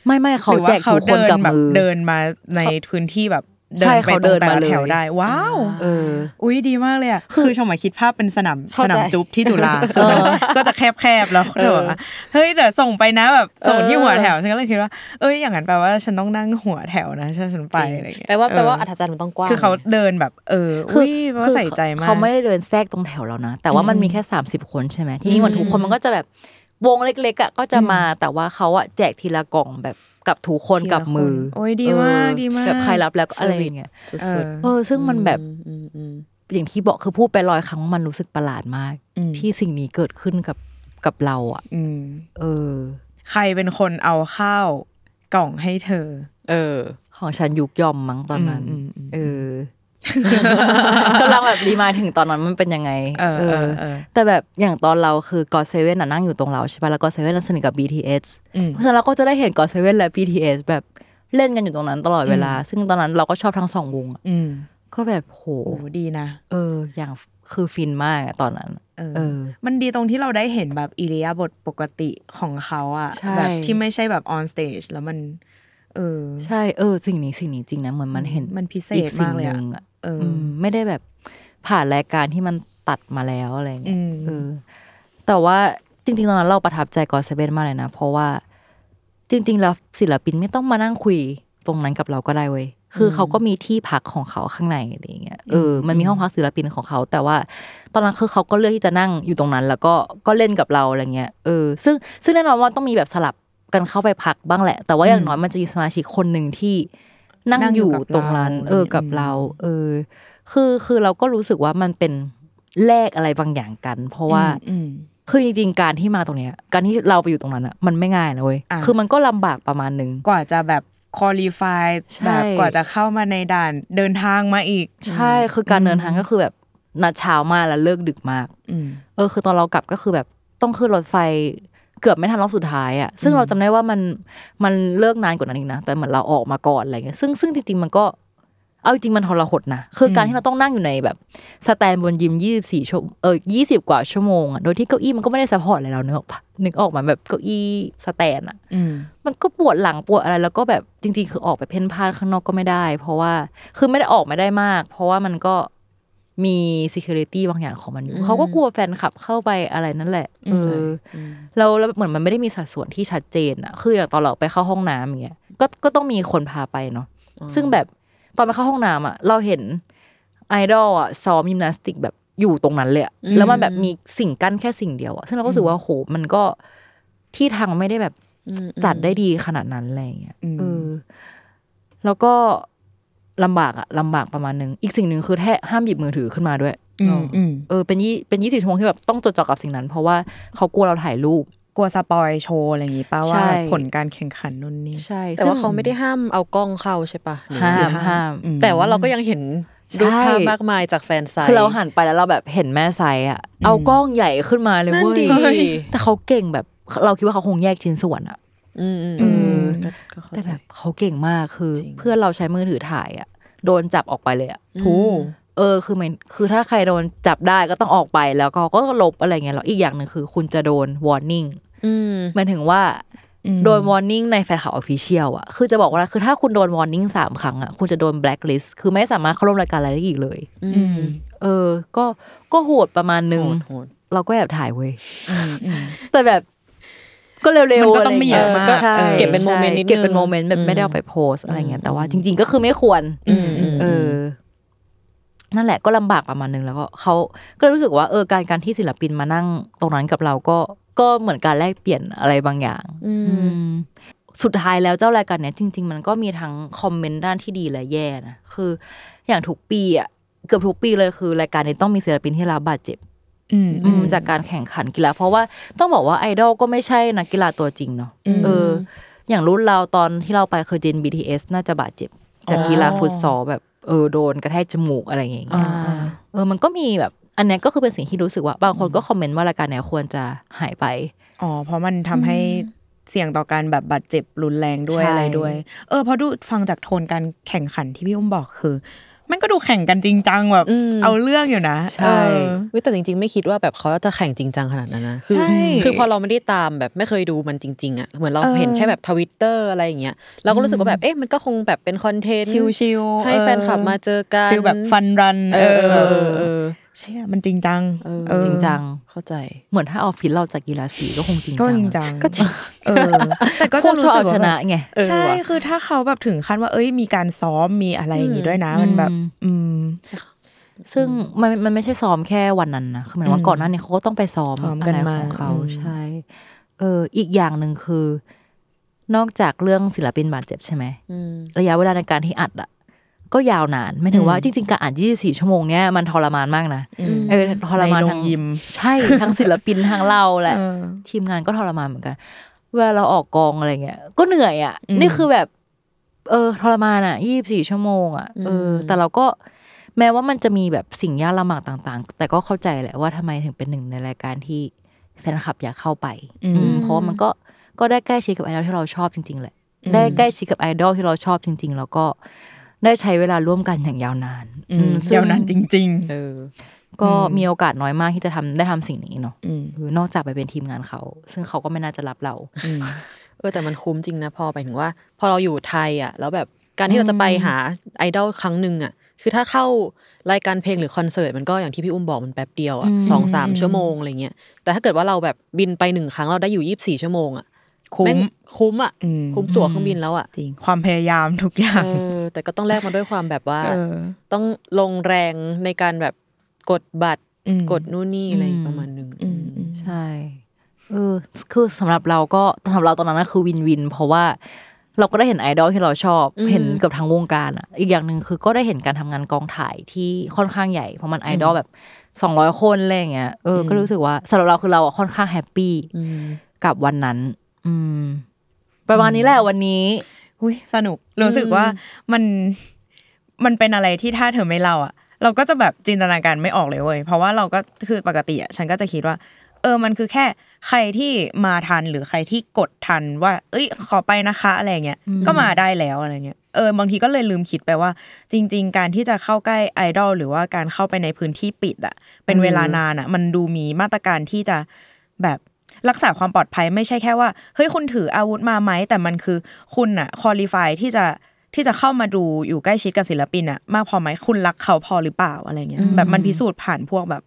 ไม่ไม่เขาหรือแจว่ากเขาทุกคนเดินกับแบบมือเดินมาในพื้นที่แบบใช่เดินไปเขาตรเดิงนแต่มาละเลยแถวได้ ว้าวเอออุ้ยดีมากเลยอะคือชมหมายคิดภาพเป็นสนามเข้าสใจนามจุ๊บที่จุฬาคือมันก็จะแคบๆแล้วเธอแบบว่าเฮ้ยแต่ส่งไปนะแบบส่งที่หัวแถวฉันก็เลยคิดว่าเอ้ยอย่างนั้นแปลว่าฉันต้องนั่งหัวแถวนะถ้าฉันไปอะไรอย่างเงี้ยแปลว่าแปลว่าเอออัธจันทร์มันต้องกว้างคือเขาเดินแบบ เออคืออุ้ยแปลว่าใส่ใจมากเขาไม่ได้เดินแทรกตรงแถวเรานะแต่ว่ามันมีแค่สามสิบคนใช่ไหมทีนี้เหมือนทุกคนมันก็จะแบบ วงเล็กๆอะก็จะมาแต่ว่าเขาอะแจกทีละกล่องแบบกับทุกคนทีละกับมือคนโอ้ยดีมากเออดีมากแบบใครรับแล้วก็อะไรอย่างเงี้ยสุเอดอเออ ซึ่งมันแบบๆอืมอืมอย่างที่บอกคือพูดไปร้อยครั้งว่ามันรู้สึกประหลาดมากอืมที่สิ่งนี้เกิดขึ้นกับกับเราอะอืมเออ ใครเป็นคนเอาข้าวกล่องให้เธอ เออ ของฉันยุกยอมมั้งตอนนั้นอืมอืมเออ กำลังแบบรีมายถึงตอนนั้นมันเป็นยังไงเออเออเออแต่แบบอย่างตอนเราคือกอเซเว่นนั่งอยู่ตรงเราใช่ป่ะแล้วกอเซเว่นสนิทกับ BTS อืมเพราะฉะนั้นเราก็จะได้เห็น GOT7และ BTS แบบเล่นกันอยู่ตรงนั้นตลอดเวลา ซึ่งตอนนั้นเราก็ชอบทั้งสองวงอะอืมก็แบบโหโอ้ดีนะเออ อย่างคือฟินมากอะตอนนั้นเออเออ มันดีตรงที่เราได้เห็นแบบอิริยาบถปกติของเขาอะใช่แบบที่ไม่ใช่แบบ on stage แล้วมัน เออ ใช่เออ สิ่งนี้สิ่งนี้จริงนะเหมือนมันเห็นมันพิเศษอีสิ่งมากเลยหอะนึ่งอะ เอออมไม่ได้แบบผ่านรายการที่มันตัดมาแล้วอะไรเงี้ยอืมเออ แต่ว่าจริง ๆ ตอนนั้นเราประทับใจกอเซเว่นมากเลยนะ เพราะว่าจริง ๆ แล้วศิลปินไม่ต้องมานั่งคุยตรงนั้นกับเราก็ได้เว้ยคือเขาก็มีที่พักของเขาข้างในอะไรเงี้ยเออมันมีห้องพักศิลปินของเขา แต่ว่า ตอนนั้นคือเขาก็เลือกที่จะนั่งอยู่ตรงนั้น แล้วก็ก็เล่นกับเราอะไรเงี้ยเออซึ่งซึ่งแน่นอนว่าต้องมีแบบสลับกันเข้าไปพักบ้างแหละ แต่ว่าอย่างน้อยมันจะมีสมาชิกคนหนึ่งที่ นั่งนั่งออยู่ยู่กับตรงนั้นเราเออกับอืมเรา เออ คือคือเราก็รู้สึกว่ามันเป็นแลกอะไรบางอย่างกัน เพราะว่าอืมคือจริงๆการที่มาตรงเนี้ย การที่เราไปอยู่ตรงนั้นอะมันไม่ง่ายนะเว้ยอะคือมันก็ลำบากประมาณหนึ่งกว่าจะแบบคุริฟายใช่แบบกว่าจะเข้ามาในด่านเดินทางมาอีก ใช่คือการเดินทางก็คือแบบนัดเช้ามากแล้วเลิกดึกมากอืมเออ คือตอนเรากลับก็คือแบบต้องขึ้นรถไฟ เกือบไม่ทันรอบสุดท้ายอะซึ่งเราจำได้ว่ามันมันเลิกนานกว่านั้นอีกนะแต่เหมือนเราออกมาก่อนอะไรเงี้ยซึ่งซึ่งจริงๆมันก็เอาจริงๆมันทรหดนะคือการที่เราต้องนั่งอยู่ในแบบ stand บนยิมยี่สิบสี่ชั่วเออยี่สิบกว่าชั่วโมงอะโดยที่เก้าอี้มันก็ไม่ได้ support อะไรเราเนี่ย นึกออกปะนึกออกมาแบบเก้าอี้สแตนอะอืมมันก็ปวดหลังปวดอะไร แล้วก็แบบจริง ๆ คือออกไปเพ่นพ่านข้างนอกก็ไม่ได้ เพราะว่าคือไม่ได้ออกไม่ได้มาก เพราะว่ามันก็ มี security บางอย่างของมันอยู่เขาก็กลัวแฟนคลับเข้าไปอะไรนั่นแหละเอออแล้วแล้วเหมือนมันไม่ได้มีสัดส่วนที่ชัดเจนอะคืออย่างตอนเราไปเข้าห้องน้ำอย่างเงี้ยก็ก็ต้องมีคนพาไปเนาะซึ่งแบบตอนไปเข้าห้องน้ำอะเราเห็นไอดอลอะซ้อมยิมนาสติกแบบอยู่ตรงนั้นเลยอะแล้วมันแบบมีสิ่งกั้นแค่สิ่งเดียวอะซึ่งเราก็รู้สึกว่าโหมันก็ที่ทางมันไม่ได้แบบจัดได้ดีขนาดนั้นอะไรอย่างเงี้ยอืมเออแล้วก็ ลำบากอะลำบากประมาณนึง อีกสิ่งหนึ่งคือแท้ห้ามหยิบมือถือขึ้นมาด้วยอืมอืมเออเป็นยี่เป็นยี่สิบชั่วโมงที่แบบต้องจดจ่อกับสิ่งนั้น เพราะว่าเขากลัวเราถ่ายรูปกลัวสปอยโชว์อะไรอย่างงี้ป่าใช่ว่าผลการแข่งขันนู่นนี่ใช่แต่ว่าซึ่งเขาไม่ได้ห้ามเอากล้องเข้าใช่ปะหรือห้าว่มห้ามอืมแต่ว่าเราก็ยังเห็นรูปใช่ภาพมากมายจากแฟนไซต์คือเราหันไปแล้วเราแบบเห็นแม่ไซส์อะเอากล้องใหญ่ขึ้นมาเลยนั่นเว้ยดีแต่เขาเก่งแบบเราคิดว่าเขาคงแยกชิ้นส่วนอะ อืมอืมเออก็ก็เข้าแต่ใจแบบเขาเก่งมากคือจริงเพื่อนเราใช้มือถือถ่ายอะโดนจับออกไปเลยอะถูเออคือมันคือถ้าใครโดนจับได้ก็ต้องออกไปแล้วก็ก็ลบอะไรเงี้ยแล้วอีกอย่างหนึ่งคือ คุณจะโดน warning อืมหมายถึงว่าโดน warning ใน fan cafe official อะคือจะบอกว่าคือถ้าคุณโดน warning สามครั้งอะคุณจะโดน blacklist คือไม่สามารถเข้าร่วมรายการอะไรได้อีกเลยอืมเออ ก็ก็โหดประมาณนึงโหดโหดเราก็แอบถ่ายเว้ยแต่แบบ ก็เร็วๆมันก็ต้องไม่เยอะอะไรมากก็ใช่เออเก็บเป็น moment นิดนึงเก็บเป็น moment แบบไม่ได้เอาไปโพสต์อะไรเงี้ยแต่ว่าจริง ๆ ก็คือไม่ควรอืมอืมเออนั่นแหละก็ลำบากประมาณนึงแล้วก็เขาก็รู้สึกว่าเออการการที่ศิลปินมานั่งตรงนั้นกับเราก็ก็เหมือนการแลกเปลี่ยนอะไรบางอย่าง อืมอืมสุดท้ายแล้วเจ้ารายการเนี้ยจริง ๆ มันก็มีทั้งคอมเมนต์ด้านที่ดีและแย่นะคือ อย่างทุกปีอะเกือบทุกปีเลยคือ รายการนี้ต้องมีศิลปินที่รับบาดเจ็บอืมอืม จากการแข่งขันกีฬาเพราะว่าต้องบอกว่าไอดอลก็ไม่ใช่นักกีฬาตัวจริงเนาะอืมเออ อย่างรุ่นเราตอนที่เราไปเคยเจน BTS น่าจะบาดเจ็บ จากกีฬาฟุตซอลแบบเออโดนกระแทกจมูกอะไรอย่างเงี้ยอ่าเออมันก็มีแบบ อันเนี้ยก็คือเป็นสิ่งที่รู้สึกว่า บางคนก็คอมเมนต์ว่ารายการเนี้ยควรจะหายไปอ๋อเพราะมันทำให้เสี่ยงต่อการแบบบาดเจ็บรุนแรงด้วยใช่อะไรด้วย เออเพราะดูฟังจากโทนการแข่งขันที่พี่อุ้มบอกคือ มันก็ดูแข่งกันจริงจังแบบอืมเอาเรื่องอยู่นะใช่เออเว้ยแต่จริง ๆ ไม่คิดว่าแบบเขาจะแข่งจริงจังขนาดนั้นนะคืใช่คือพอเราไม่ได้ตามแบบไม่เคยดูมันจริง ๆอะเหมือนเราเออเห็นแค่แบบทวิตเตอร์อะไรอย่างเงี้ยเราก็รู้สึกว่าแบบเอ๊ะมันก็คงแบบเป็นคอนเทนต์ชิวๆให้เออแฟนคลับมาเจอกันฟีลแบบฟันรันเออ เออเออเออใช่อะมันจริงจังเออเออจริงจังเข้าใจ เหมือนถ้าออฟฟิศเราจากกีฬาสีก็คงจริงก็จังจริงจังก็จริงเออ แต่ก็ก็จะจะรู้รู้สึสึกกว่าชแบนะบไงเออใช่ว่ะคือถ้าเขาแบบถึงขั้นว่า เอ้ยมีการซ้อมมีอะไรอย่างงี้ด้วยนะ มันแบบ อืมซึ่งมันมันไม่ใช่ซ้อมแค่วันนั้นนะคือเหมือนว่าอืมก่อนหน้านี้เขาก็ต้องไปซ้อมซ้อมอะกันไรมาของเขาอืมใช่ เออ อีกอย่างหนึ่งคือ นอกจากเรื่องศิลปินบาดเจ็บใช่ไหมอืมระยะเวลาในการที่อัดอะ ก็ยาวนานไม่ถึงว่าจริง ๆ การอ่าน 24 ชั่วโมงเนี้ยมันทรมานมากนะอืมเออทรมานในโรงทั้งยิม ใช่ทั้งศิลปินทั้งเราแหละเออทีมงานก็ทรมานเหมือนกัน เวลาเราออกกองอะไรเงี้ยก็เหนื่อยอะอืมนี่คือแบบ เออทรมานอะยี่บสี่ชั่วโมงอะเอออืมแต่เราก็แม้ว่ามันจะมีแบบสิ่งยากลำบากต่าง ๆ แต่ก็เข้าใจแหละว่าทำไมถึงเป็นหนึ่งในรายการที่แฟนคลับอยากเข้าไป อืมอืมเพราะว่ามันก็ก็ได้ใกล้ชิดกับไอดอลที่เราชอบจริง ๆ แหละอืมได้ใกล้ชิดกับไอดอลที่เราชอบจริง ๆ แล้วก็ ได้ใช้เวลาร่วมกันอย่างยาวนานอืมซึ่งยาวนานจริงเออ ก็อืมมีโอกาสน้อยมากที่จะทำได้ทำสิ่งนี้เนาะๆอืมเออนอกจากไปเป็นทีมงานเขา ซึ่งเขาก็ไม่น่าจะรับเราอืมเออแต่มันคุ้มจริงนะพอไปถึงว่า พอเราอยู่ไทยอะ แล้วแบบการที่เราจะไปหาไอดอลครั้งหนึ่งอะคือถ้าเข้ารายการเพลงหรือคอนเสิร์ตมันก็อย่างที่พี่อุ้มบอกมันแป๊บเดียวอะอืมสองสามชั่วโมงอะไรเงี้ยแต่ถ้าเกิดว่าเราแบบบินไปหนึ่งครั้งเราได้อยู่ยี่สิบสี่ชั่วโมงอะ คุ้มแงคุ้มอะอืมคุ้มตั๋วเครื่องบินแล้วอะจริงความพยายามทุกอย่างเออแต่ก็ต้องแลกมาด้วยความแบบว่าเออต้องลงแรงในการแบบกดบัตรอืมกดนู่นนี่อะไรอืมประมาณหนึ่งอืมอืมใช่เออคือสำหรับเราก็สำหรับเราตอนนั้นนะคือวินวิน เพราะว่าเราก็ได้เห็นไอดอลที่เราชอบ เห็นกับทางวงการอะ อีกอย่างหนึ่งคือก็ได้เห็นการทำงานกองถ่ายที่ค่อนข้างใหญ่เพราะมันไอดอลแบบสองร้อยคนอะไรอย่างเงี้ยเออก็รู้สึกว่าสำหรับเราคือเราอะค่อนข้าง happy อืมกับวันนั้น อืม ประมาณนี้แหละวันนี้อุ้ยสนุก รู้สึกว่ามันมันเป็นอะไรที่ถ้าเธอไม่เล่าอะ เราก็จะแบบจินตนาการไม่ออกเลยเว้ยเพราะว่าเราก็คือปกติอะฉันก็จะคิดว่า เออมันคือแค่ใครที่มาทันหรือใครที่กดทันว่า เอ้ย ขอไปนะคะ อะไรเงี้ยก็มาได้แล้วอะไรเงี้ยเออบางทีก็เลยลืมคิดไปว่า จริง ๆ การที่จะเข้าใกล้ไอดอลหรือว่าการเข้าไปในพื้นที่ปิดอะ เป็นเวลานานอะ มันดูมีมาตรการที่จะแบบ รักษาความปลอดภัยไม่ใช่แค่ว่าเฮ้ยคุณถืออาวุธมาไหมแต่มันคือคุณอะคอลี่ฟายที่จะที่จะเข้ามาดูอยู่ใกล้ชิดกับศิลปินอะมากพอไหมคุณรักเขาพอหรือเปล่าอะไรเงี้ยแบบมันพิสูจน์ผ่านพวกแบบ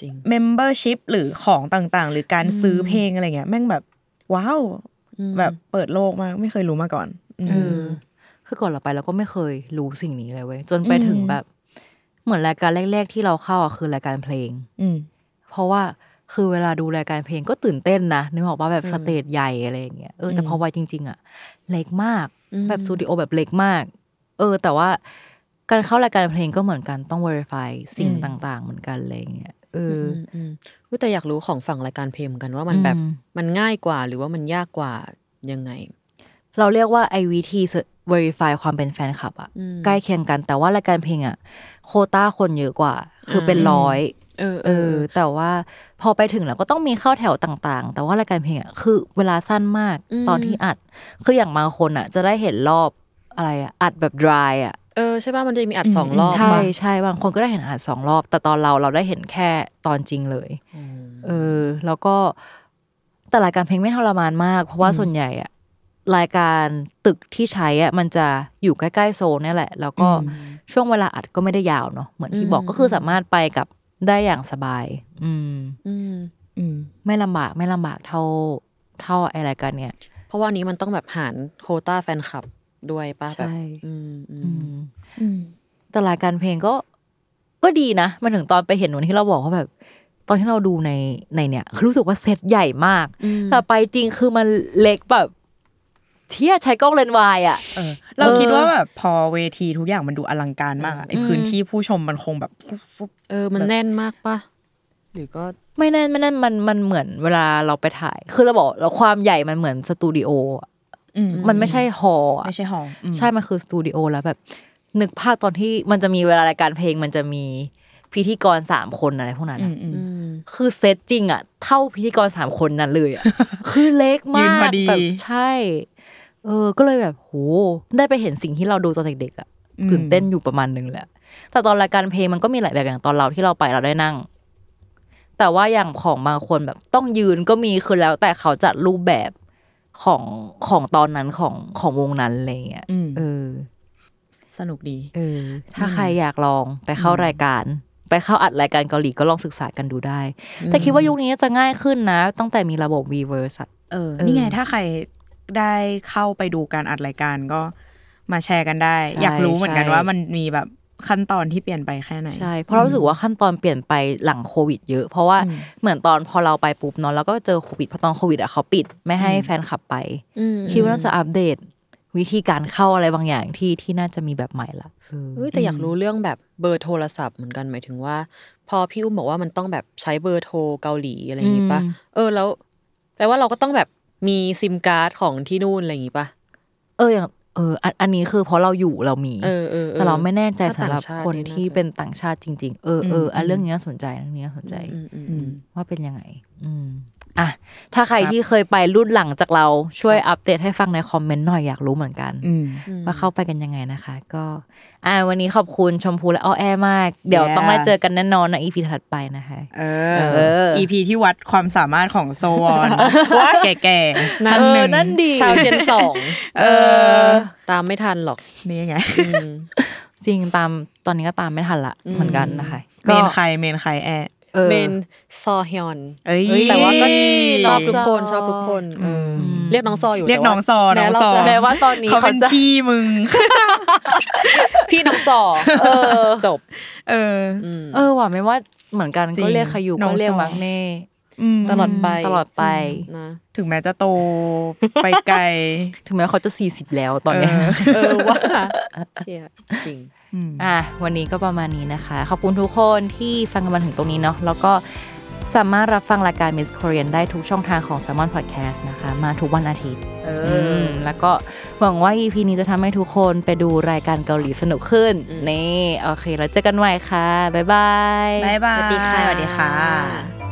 จริง membership หรือของต่างๆ หรือการซื้อเพลงอะไรเงี้ยแม่งแบบ ว้าวแบบเปิดโลกมากไม่เคยรู้มาก่อนอืมเออคือก่อนเราไปเราก็ไม่เคยรู้สิ่งนี้เลยเว้ยจนไปอืมถึงแบบ เหมือนรายการแรก ๆ ที่เราเข้าอะคือรายการเพลง อืมเพราะว่า คือเวลาดูรายการเพลงก็ตื่นเต้นนะนึกออกว่าแบบ stage ใหญ่อะไรอย่างเงี้ยเออแต่พอไปจริง ๆ อะ เล็กมากแบบสตูดิโอแบบเล็กมาก เออ แต่ว่าการเข้ารายการเพลงก็เหมือนกันต้อง verify สิ่งอืมต่าง ๆ เหมือนกันอะไรอย่างเงี้ยเอออือมอืมอุ๊ยแต่อยากรู้ของฝั่งรายการเพลงเหมือนกันว่ามันแบบอืมมันง่ายกว่าหรือว่ามันยากกว่ายังไง เราเรียกว่าไอวิธี verify ความเป็นแฟนคลับอะอืมใกล้เคียงกันแต่ว่ารายการเพลงอะโควต้าคนเยอะกว่า คือเป็นร้อย เออเออ แต่ว่าพอไปถึงแล้วก็ต้องมีเข้าแถวต่างๆ แต่ว่ารายการเพลงอะคือเวลาสั้นมากตอนที่อัด คืออย่างบางคนอะ จะได้เห็นรอบอะไรอะอัดแบบ dry อะเออใช่ป่ะมันจะมีอัดสองรอบใช่ป่ะใช่บางคนก็ได้เห็นอัดสองรอบ แต่ตอนเราเราได้เห็นแค่ตอนจริงเลยเออ แล้วก็แต่รายการเพลงไม่ทรมานมาก เพราะว่าส่วนใหญ่อะรายการตึกที่ใช้อะมันจะอยู่ใกล้ๆโซนเนี่ยแหละ แล้วก็ช่วงเวลาอัดก็ไม่ได้ยาวเนาะเหมือนที่บอกก็คือสามารถไปกับ ได้อย่างสบาย อืม อืม อืม ไม่ลำบากไม่ลำบากเท่าเท่าไอรายการเนี่ย เพราะว่าอันนี้มันต้องแบบหารโควต้าแฟนคลับด้วยป่ะแบบ ใช่ อืมอือืมม อืม แต่รายการเพลงก็ก็ดีนะมันถึงตอนไปเห็นวันที่เราบอกว่าแบบ ตอนที่เราดูในในเนี่ยคือรู้สึกว่าเซตใหญ่มากแต่ไปจริงคือมันเล็กแบบ เที่ยใช้กล้องเลนส์วายอะเออเราคิดว่าแบบพอเวทีทุกอย่างมันดูอลังการมากอะไอพื้นที่ผู้ชมมันคงแบบ เออมันแน่นมากปะหรือก็ไม่แน่นไม่แน่นมันมันเหมือนเวลาเราไปถ่าย คือเราบอกเราความใหญ่มันเหมือนสตูดิโออะอืมมันไม่ใช่ฮอลล์อะไม่ใช่ห้องอืมใช่มันคือสตูดิโอแล้วแบบ นึกภาพตอนที่มันจะมีเวลารายการเพลงมันจะมีพิธีกรสามคนอะไรพวกนั้นอือะมอืมอืมคือเซตจริงอะ เท่าพิธีกรสามคนนั้นเลยอะคือเล็กยืมานพอกดีแบบใช่ เออ ก็เลยแบบโหได้ไปเห็นสิ่งที่เราดูตอนเด็กๆอะตื่นเต้นอยู่ประมาณนึงแหละ แต่ตอนรายการเพลงมันก็มีหลายแบบอย่างตอนเราที่เราไปเราได้นั่ง แต่ว่าอย่างของบางคนแบบต้องยืนก็มีคือแล้ว แต่เขาจัดรูปแบบของของตอนนั้นของของวงนั้นอะไรเงี้ยอืมเออ สนุกดี เออ ถ้าใครอยากลองไปเข้ารายการ ไปเข้าอัดรายการเกาหลีก็ลองศึกษากันดูได้ แต่คิดว่ายุคนี้จะง่ายขึ้นนะ ตั้งแต่มีระบบ Weverse อะเออเออ นี่ไงถ้าใคร ได้เข้าไปดูการอัดรายการก็มาแชร์กันได้ใช่อยากรู้เหมือนกันใช่ว่ามันมีแบบขั้นตอนที่เปลี่ยนไปแค่ไหนใช่เพราะเรารู้สึกว่าขั้นตอนเปลี่ยนไปหลังโควิด เยอะ เพราะว่าเหมือนตอนพอเราไปปุ๊บเนาะแล้วก็เจอโควิดพอตอนโควิดอะเขาปิดไม่ให้แฟนคลับไปอืมคิดว่าน่าจะอัปเดต วิธีการเข้าอะไรบางอย่างที่ที่น่าจะมีแบบใหม่ละเออเอ้ยแต่อยากรู้เรื่องแบบเบอร์โทรศัพท์เหมือนกันหมายถึงว่า พอพี่อุ้มบอกว่ามันต้องแบบใช้เบอร์โทรเกาหลีอะไรอย่างงี้ปะอืมเออแล้วแปลว่าเราก็ต้องแบบ มีซิมการ์ดของที่นู่นอะไรอย่างงี้ปะเอออย่างเอออันอันนี้คือเพราะเราอยู่เรามีเออเออออแต่เราไม่แน่ใจถ้สำหรับต่างชาติคนนี่ที่น่าจะเป็นต่างชาติจริง ๆ เออเอออันเรื่องนี้น่าสนใจเรื่องนี้น่าสนใจอืมอืมอือืมมว่าเป็นยังไง อืม อะถ้าใครครับที่เคยไปรุ่นหลังจากเราช่วยอัปเดตให้ฟังในคอมเมนต์หน่อยอยากรู้เหมือนกันอืมว่าเข้าไปกันยังไงนะคะ ก็ อ่าวันนี้ขอบคุณชมพูและอ้อแอมาก เดี๋ยว Yeah ต้องได้เจอกันแน่นอนในอีพีถัดไปนะคะเอเอออีพีที่วัดความสามารถของโซวอนว่าแก่ๆนั่นเอหอนึ่งนั่นดีชาวเจนสองเออ ตามไม่ทันหรอกนี่ไงอืมจริงตามตอนนี้ก็ตามไม่ทันละอืมเหมือนกันนะคะเมนใครเมนใครแอะ เออเมนซอฮยอนเอ้ยเอ้ยแต่ว่าก็ชอบน้องทุกคนซอชอบทุกคนเอออมเรียกน้องซออยู่เรียกแต่ว่าน้องซอน้องแม้เราซอจะแม้ว่าตอนนี้เขาเขาเป็นจะพี่มึง พี่น้องซอเออจบ เอออืมเออว่ะไม่ว่าเหมือนกันจริงก็เรียกใครอยู่น้ก็องเรียกซอมักเน่อืมตลอดไปตลอดไปนะถึงแม้จะโตไปไกล ถึงแม้เขาจะสี่สิบแล้วตอนเนี้ยเออเออว่าเชียจริง อืมอะวันนี้ก็ประมาณนี้นะคะ ขอบคุณทุกคนที่ฟังกันมาถึงตรงนี้เนาะแล้วก็สามารถรับฟังรายการ Miss Korean ได้ทุกช่องทางของ s ซ m o n Podcast นะคะ มาทุกวันอาทิตย์เอมอแล้วก็หวังว่า EP นี้จะทำให้ทุกคนไปดูรายการเกาหลีสนุกขึ้น นี่ โอเค แล้วเจอกันใหม่ค่ะ บ๊ายบาย บ๊ายบาย สวัสดีค่ะ สวัสดีค่ะ